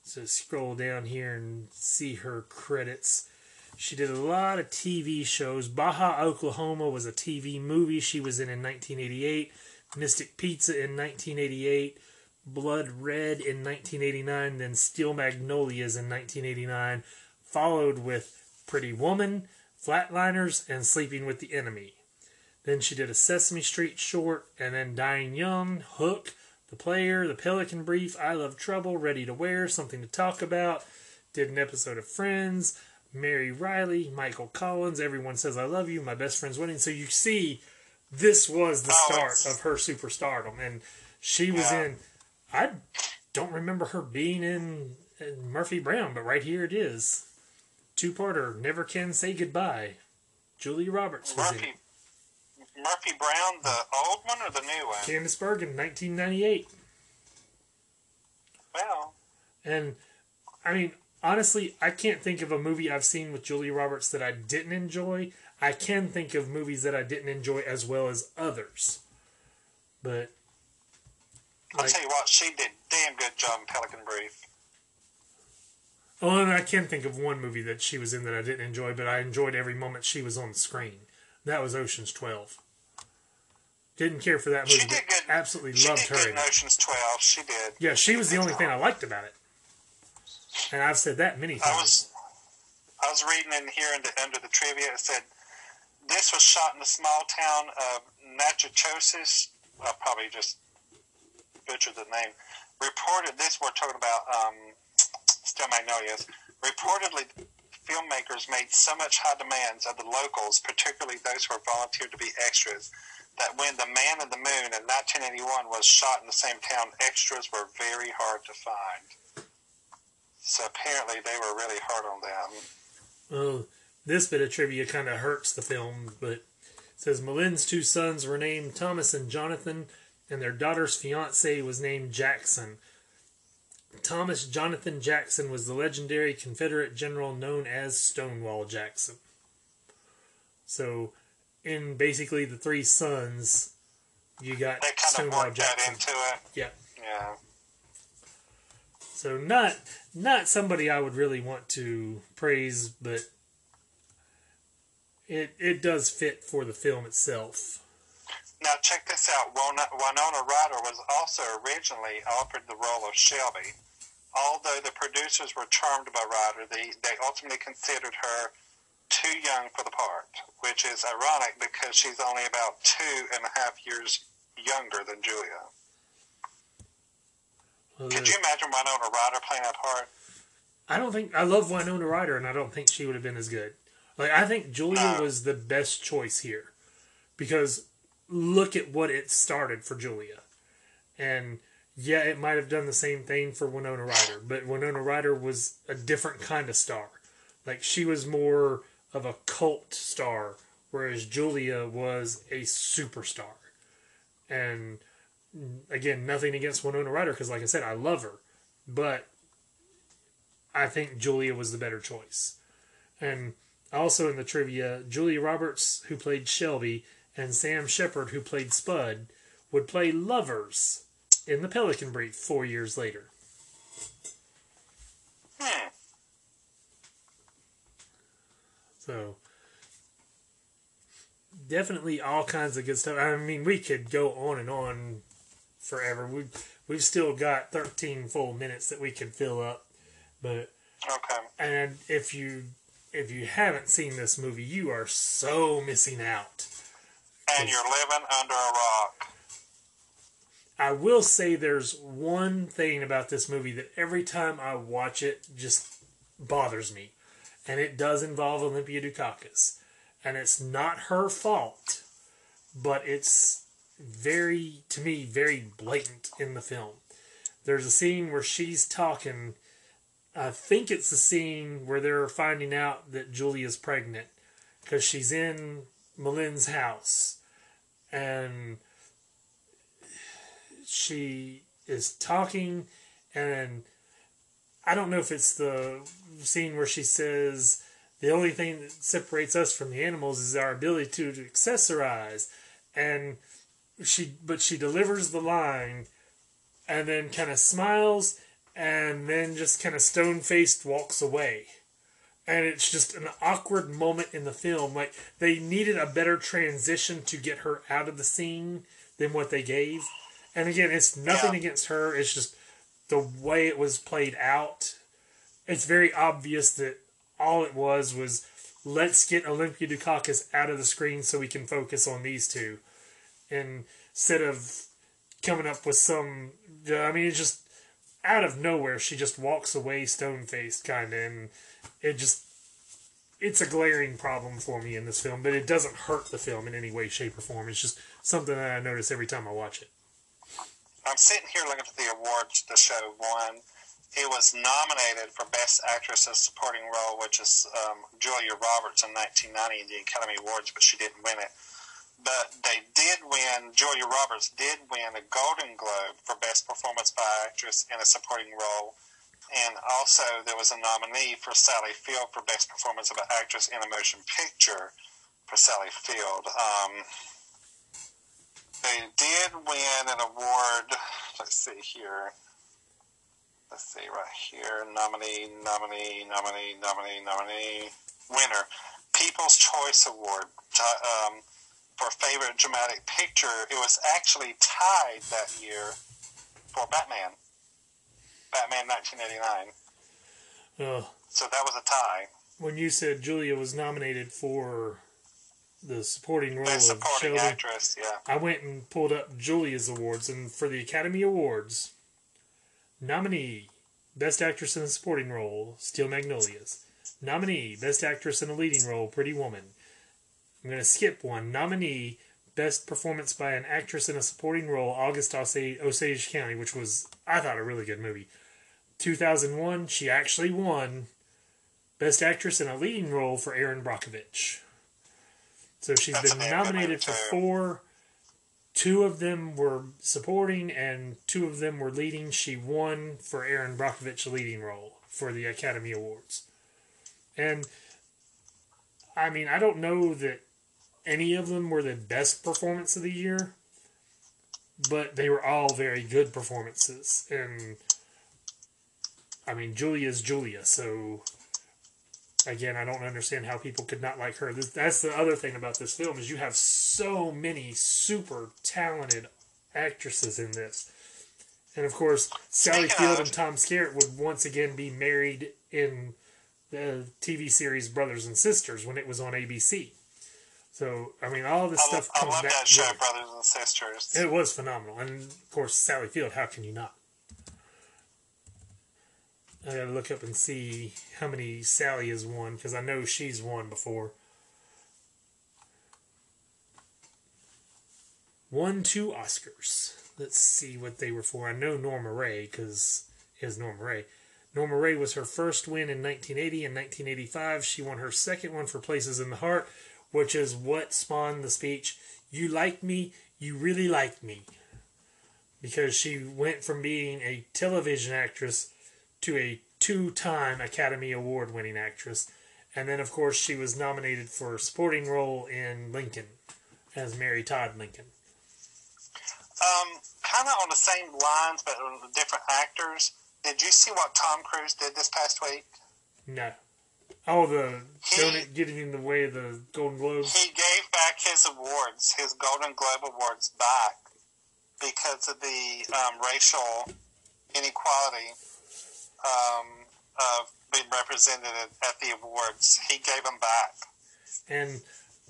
Speaker 1: So scroll down here and see her credits. She did a lot of TV shows. Baja, Oklahoma was a TV movie she was in in 1988. Mystic Pizza in 1988. Blood Red in 1989. Then Steel Magnolias in 1989. Followed with Pretty Woman, Flatliners, and Sleeping with the Enemy. Then she did a Sesame Street short, and then Dying Young, Hook, The Player, The Pelican Brief, I Love Trouble, Ready to Wear, Something to Talk About. Did an episode of Friends, Mary Reilly, Michael Collins, Everyone Says I Love You, My Best Friend's Wedding. So you see, this was the
Speaker 2: Oh,
Speaker 1: start of her superstardom, and she was
Speaker 2: Yeah.
Speaker 1: in. I don't remember her being in, in Murphy Brown, but right here it is. Two parter, Never Can Say Goodbye. Julia Roberts was in it.
Speaker 2: Murphy. Brown, the old one or the new one?
Speaker 1: Candice Bergen, 1998.
Speaker 2: Well,
Speaker 1: And I mean, honestly, I can't think of a movie I've seen with Julia Roberts that I didn't enjoy. I can think of movies that I didn't enjoy as well as others. But
Speaker 2: I'll
Speaker 1: Like-
Speaker 2: tell you what, she did damn good job in Pelican Brief.
Speaker 1: oh, and I can think of one movie that she was in that I didn't enjoy, but I enjoyed every moment she was on the screen. That was Ocean's 12. Didn't care for that movie.
Speaker 2: She did good.
Speaker 1: Absolutely
Speaker 2: She
Speaker 1: loved
Speaker 2: did
Speaker 1: her
Speaker 2: good
Speaker 1: in.
Speaker 2: Ocean's Twelve. She did.
Speaker 1: Yeah, she was the only thing I liked about it. And I've said that many
Speaker 2: I
Speaker 1: times.
Speaker 2: was I was reading in here in the, under the trivia. It said this was shot in the small town of Natchitoches. I probably just butchered the name. Reported this. We're talking about um, Steel Magnolias. Reportedly, filmmakers made so much high demands of the locals, particularly those who were volunteered to be extras, that when The Man in the Moon in 1981 was shot in the same town, extras were very hard to find. So apparently they were really hard on them.
Speaker 1: Well, this bit of trivia kind of hurts the film, but it says M'Lynn's two sons were named Thomas and Jonathan, and their daughter's fiance was named Jackson. Thomas Jonathan Jackson was the legendary Confederate general known as Stonewall Jackson. So, in basically the three sons, you got
Speaker 2: They kind
Speaker 1: Stonewall
Speaker 2: worked
Speaker 1: Jackson.
Speaker 2: into it.
Speaker 1: Yeah.
Speaker 2: Yeah.
Speaker 1: So not not somebody I would really want to praise, but it it does fit for the film itself.
Speaker 2: Now check this out. Winona Ryder was also originally offered the role of Shelby. Although the producers were charmed by Ryder, they, they ultimately considered her too young for the part, which is ironic because she's only about two and a half years younger than Julia.
Speaker 1: Well,
Speaker 2: Could you imagine Winona Ryder playing that part?
Speaker 1: I don't think I love Winona Ryder, and I don't think she would have been as good. Like I think Julia
Speaker 2: No.
Speaker 1: was the best choice here because look at what it started for Julia, and yeah, it might have done the same thing for Winona Ryder, but Winona Ryder was a different kind of star. Like she was more of a cult star, whereas Julia was a superstar. And again, nothing against Winona Ryder because, like I said, I love her, but I think Julia was the better choice. And also in the trivia, Julia Roberts, who played Shelby, and Sam Shepard, who played Spud, would play lovers in the Pelican Brief four years later.
Speaker 2: Hmm.
Speaker 1: So definitely all kinds of good stuff. I mean, we could go on and on forever. We we've still got 13 full minutes that we could fill up, but
Speaker 2: Okay.
Speaker 1: and if you if you haven't seen this movie, you are so missing out.
Speaker 2: And you're living under a rock.
Speaker 1: I will say there's one thing about this movie that every time I watch it just bothers me. And it does involve Olympia Dukakis. And it's not her fault, but it's very, to me, very blatant in the film. There's a scene where she's talking. I think it's the scene where they're finding out that Julia's pregnant because she's in M'Lynn's house and she is talking and I don't know if it's the scene where she says the only thing that separates us from the animals is our ability to, to accessorize. And she but she delivers the line and then kind of smiles and then just kind of stone faced walks away. And it's just an awkward moment in the film like they needed a better transition to get her out of the scene than what they gave. And again it's nothing
Speaker 2: Yeah.
Speaker 1: against her it's just the way it was played out it's very obvious that all it was was let's get olympia dukakis out of the screen so we can focus on these two and instead of coming up with some i mean it's just out of nowhere she just walks away stone faced kind of and it just it's a glaring problem for me in this film but it doesn't hurt the film in any way shape or form. It's just something that i notice every time i watch it
Speaker 2: I'm sitting here looking at the awards the show won. It was nominated for Best Actress in a Supporting Role, which is um, Julia Roberts in 1990 at the Academy Awards, but she didn't win it. But they did win, Julia Roberts did win a Golden Globe for Best Performance by Actress in a Supporting Role. And also, there was a nominee for Sally Field for Best Performance of an Actress in a Motion Picture for Sally Field. Um, they did win an award. Let's see here. Let's see right here. Nominee, nominee, nominee, nominee, nominee. Winner. People's Choice Award um, for favorite dramatic picture. It was actually tied that year for Batman. Batman 1989.
Speaker 1: uh,
Speaker 2: So that was a tie.
Speaker 1: when you said julia was nominated for the supporting role
Speaker 2: Best
Speaker 1: of
Speaker 2: supporting
Speaker 1: Shelby,
Speaker 2: actress, yeah.
Speaker 1: I went and pulled up Julia's awards, and for the Academy Awards, nominee Best Actress in a Supporting Role, Steel Magnolias. Nominee Best Actress in a Leading Role, Pretty Woman. I'm going to skip one. Nominee Best Performance by an Actress in a Supporting Role, August Osage, Osage County, which was I thought a really good movie. 2001, she actually won Best Actress in a Leading Role for Erin Brockovich. So she's
Speaker 2: That's
Speaker 1: been
Speaker 2: a damn good
Speaker 1: nominated for four. Two of them were supporting, and two of them were leading. She won for Erin Brockovich leading role for the Academy Awards. And I mean, I don't know that any of them were the best performance of the year, but they were all very good performances. And I mean, Julia's Julia, so again, I don't understand how people could not like her. That's the other thing about this film is you have so many super talented actresses in this, and of course, Sally Field and Tom Skerritt would once again be married in the TV series Brothers and Sisters when it was on ABC. So I mean, all this
Speaker 2: I,
Speaker 1: stuff
Speaker 2: I
Speaker 1: comes
Speaker 2: love
Speaker 1: back.
Speaker 2: that show. Brothers and Sisters.
Speaker 1: It was phenomenal, and of course Sally Field. How can you not? I gotta look up and see how many Sally has won because I know she's won before. Won two Oscars. Let's see what they were for. I know Norma Rae because is Norma Rae. Norma Rae was her first win in 1980 and 1985. She won her second one for Places in the Heart, which is what spawned the speech, You like me, you really like me. Because she went from being a television actress to a two time Academy Award winning actress. And then, of course, she was nominated for a supporting role in Lincoln as Mary Todd Lincoln.
Speaker 2: Um, kind of on the same lines, but with different actors. Did you see what Tom Cruise did this past week?
Speaker 1: No. Oh, the
Speaker 2: He-
Speaker 1: donut getting in the way of the Golden Globes.
Speaker 2: He gave back his awards, his Golden Globe awards, back because of the um, racial inequality um, being represented at, at the awards. He gave them back.
Speaker 1: And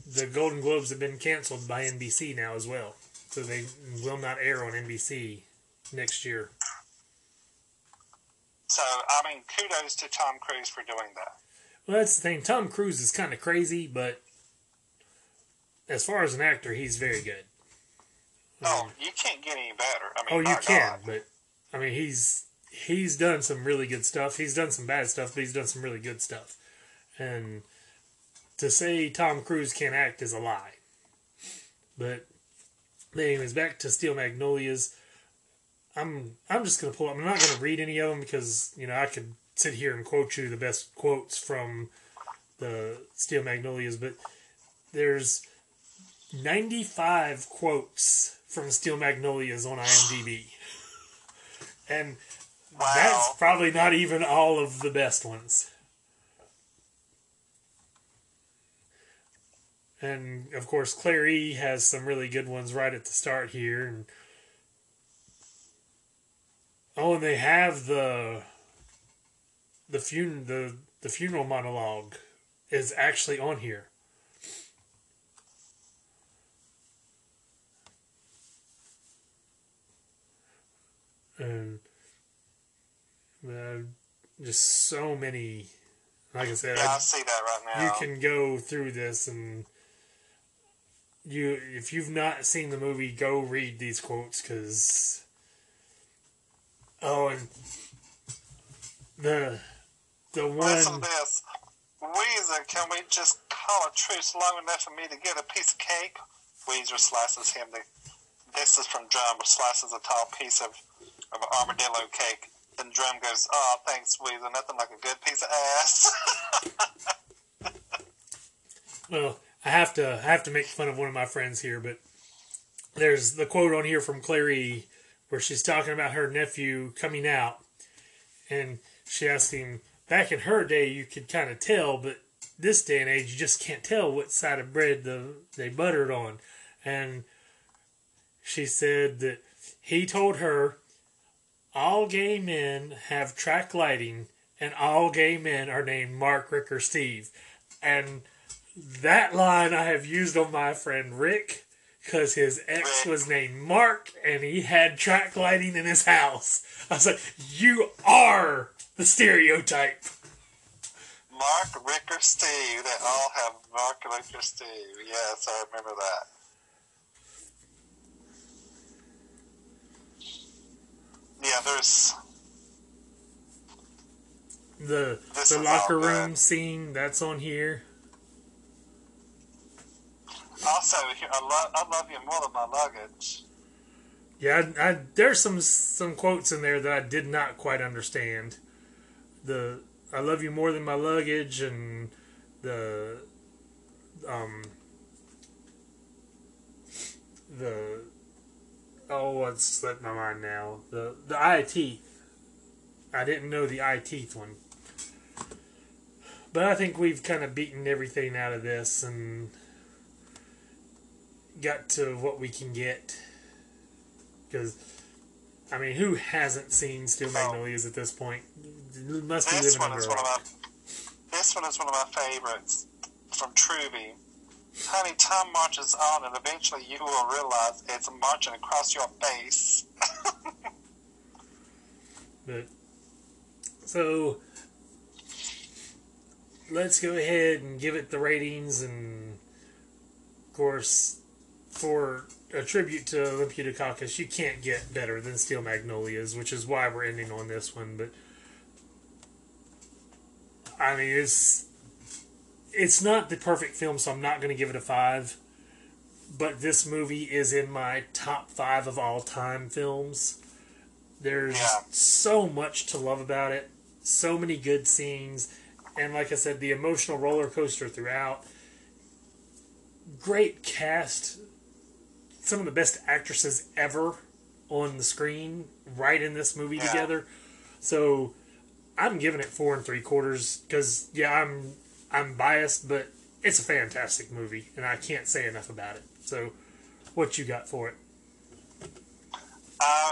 Speaker 1: the Golden Globes have been canceled by NBC now as well. So they will not air on NBC next year.
Speaker 2: So, I mean, kudos to Tom Cruise for doing that.
Speaker 1: Well, that's the thing. Tom Cruise is kind of crazy, but as far as an actor, he's very good.
Speaker 2: Oh, you can't get any better. I mean,
Speaker 1: Oh, you
Speaker 2: my
Speaker 1: can,
Speaker 2: God.
Speaker 1: but I mean, he's he's done some really good stuff. He's done some bad stuff, but he's done some really good stuff. And to say Tom Cruise can't act is a lie. But anyways, back to Steel Magnolias. I'm I'm just gonna pull. up. I'm not gonna read any of them because you know I could sit here and quote you the best quotes from the Steel Magnolias, but there's 95 quotes from Steel Magnolias on IMDb. [LAUGHS] And
Speaker 2: Wow.
Speaker 1: that's probably not even all of the best ones. And of course, Claire E has some really good ones right at the start here. And oh, and they have the the fun the the funeral monologue is actually on here. and uh, just so many. Like I said,
Speaker 2: Yeah, I
Speaker 1: I-
Speaker 2: see that right now.
Speaker 1: you can go through this and you if you've not seen the movie, go read these quotes because oh, and the the one
Speaker 2: this. Ouiser, can we just call a truce long enough for me to get a piece of cake? Ouiser slices him the. This is from Drum, slices a tall piece of, of armadillo cake. And Drum goes, Oh, thanks, Ouiser. Nothing like a good piece of ass. [LAUGHS]
Speaker 1: Well, I have to I have to make fun of one of my friends here, but there's the quote on here from Clairee where she's talking about her nephew coming out, and she asked him, "Back in her day, you could kind of tell, but this day and age, you just can't tell what side of bread the they buttered on," and she said that he told her, "All gay men have track lighting." And all gay men are named Mark, Rick, or Steve. And that line I have used on my friend Rick because his ex was named Mark and he had track lighting in his house. I was like, You are the stereotype.
Speaker 2: Mark, Rick, or Steve. They all have Mark, Rick, or Steve. Yes, I remember that. Yeah, there's.
Speaker 1: The
Speaker 2: This
Speaker 1: the locker room scene that's on here.
Speaker 2: Also, I love, I love you more than my luggage.
Speaker 1: Yeah, I, I, there's some some quotes in there that I did not quite understand. The I love you more than my luggage and the um the oh it's slipped my mind now the the eye teeth. I didn't know the eye teeth one, but I think we've kind of beaten everything out of this and got to what we can get. Because, I mean, who hasn't seen Steel
Speaker 2: Oh.
Speaker 1: Magnolias at this point? Must be
Speaker 2: This
Speaker 1: living
Speaker 2: one
Speaker 1: under
Speaker 2: is one of my. this one is one of my favorites from Truvy. Honey, time marches on, and eventually you will realize it's marching across your face. [LAUGHS]
Speaker 1: but so let's go ahead and give it the ratings, and of course, for a tribute to Olympia Dukakis, you can't get better than Steel Magnolias, which is why we're ending on this one. But I mean, it's it's not the perfect film, so I'm not going to give it a five. But this movie is in my top five of all time films. There's
Speaker 2: Yeah.
Speaker 1: so much to love about it, so many good scenes, and like I said, the emotional roller coaster throughout. Great cast, some of the best actresses ever on the screen, right in this movie
Speaker 2: Yeah.
Speaker 1: together. So I'm giving it four and three quarters because yeah, I'm I'm biased, but it's a fantastic movie, and I can't say enough about it. So, what you got for it?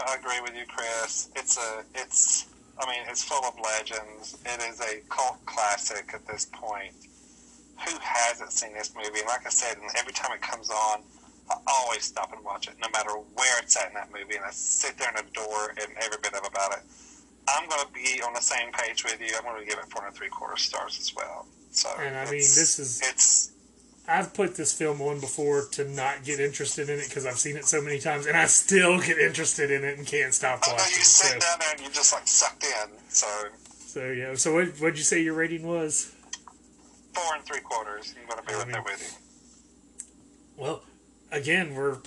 Speaker 2: I agree with you, Chris. It's a, it's, I mean, it's full of legends. It is a cult classic at this point. Who hasn't seen this movie? And like I said, and every time it comes on, I always stop and watch it, no matter where it's at in that movie, and I sit there and adore and every bit of about it. I'm going to be on the same page with you. I'm going to give it four and three quarter stars as well. So,
Speaker 1: And I mean, this is-
Speaker 2: it's
Speaker 1: I've put this film on before to not get interested in it because I've seen it so many times, and I still get interested in it and can't stop oh,
Speaker 2: I know
Speaker 1: watching.
Speaker 2: you
Speaker 1: So,
Speaker 2: sit down there and you just like sucked in. So
Speaker 1: so yeah. So what what'd you say your rating was?
Speaker 2: four and three quarters. I'm going to be
Speaker 1: I
Speaker 2: right there with you.
Speaker 1: Well, again, we're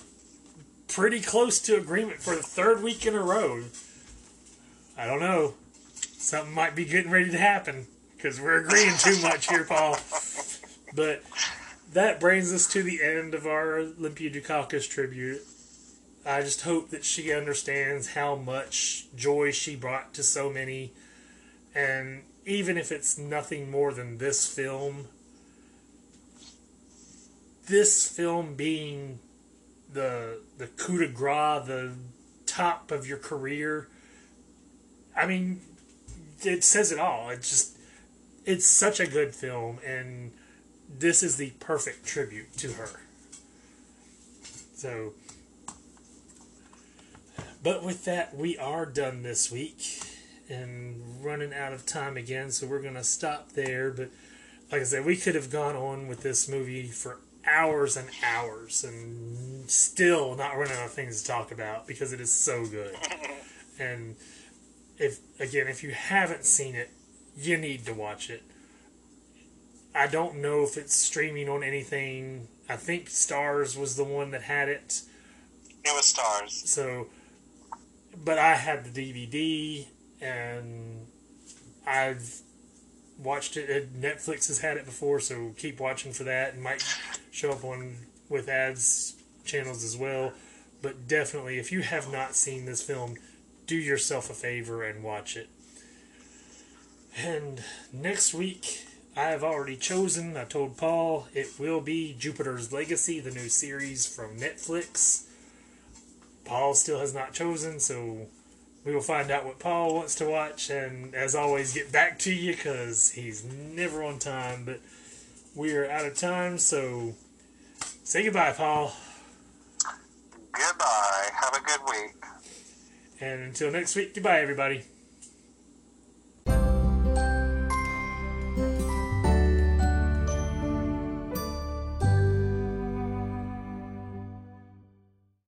Speaker 1: pretty close to agreement for the third week in a row. I don't know. Something might be getting ready to happen because we're agreeing too much here, Paul. But that brings us to the end of our Olympia Dukakis tribute. I just hope that she understands how much joy she brought to so many. And even if it's nothing more than this film, this film being the the coup de grace, the top of your career, I mean, it says it all. It's just it's such a good film, and this is the perfect tribute to her. So, but with that, we are done this week and running out of time again, so we're gonna stop there. But like I said, we could have gone on with this movie for hours and hours and still not run out of things to talk about because it is so good. [LAUGHS] And if again, if you haven't seen it, you need to watch it. I don't know if it's streaming on anything. I think Starz was the one that had it.
Speaker 2: It was Starz.
Speaker 1: So, but I had the DVD and I've watched it. Netflix has had it before, so keep watching for that. It might show up on with ads channels as well. But definitely, if you have not seen this film, do yourself a favor and watch it. And next week, I have already chosen. I told Paul it will be Jupiter's Legacy, the new series from Netflix. Paul still has not chosen, so we will find out what Paul wants to watch, and as always, get back to you because he's never on time. But we are out of time, so say goodbye, Paul.
Speaker 2: Goodbye. Have a good week.
Speaker 1: And until next week, goodbye, everybody.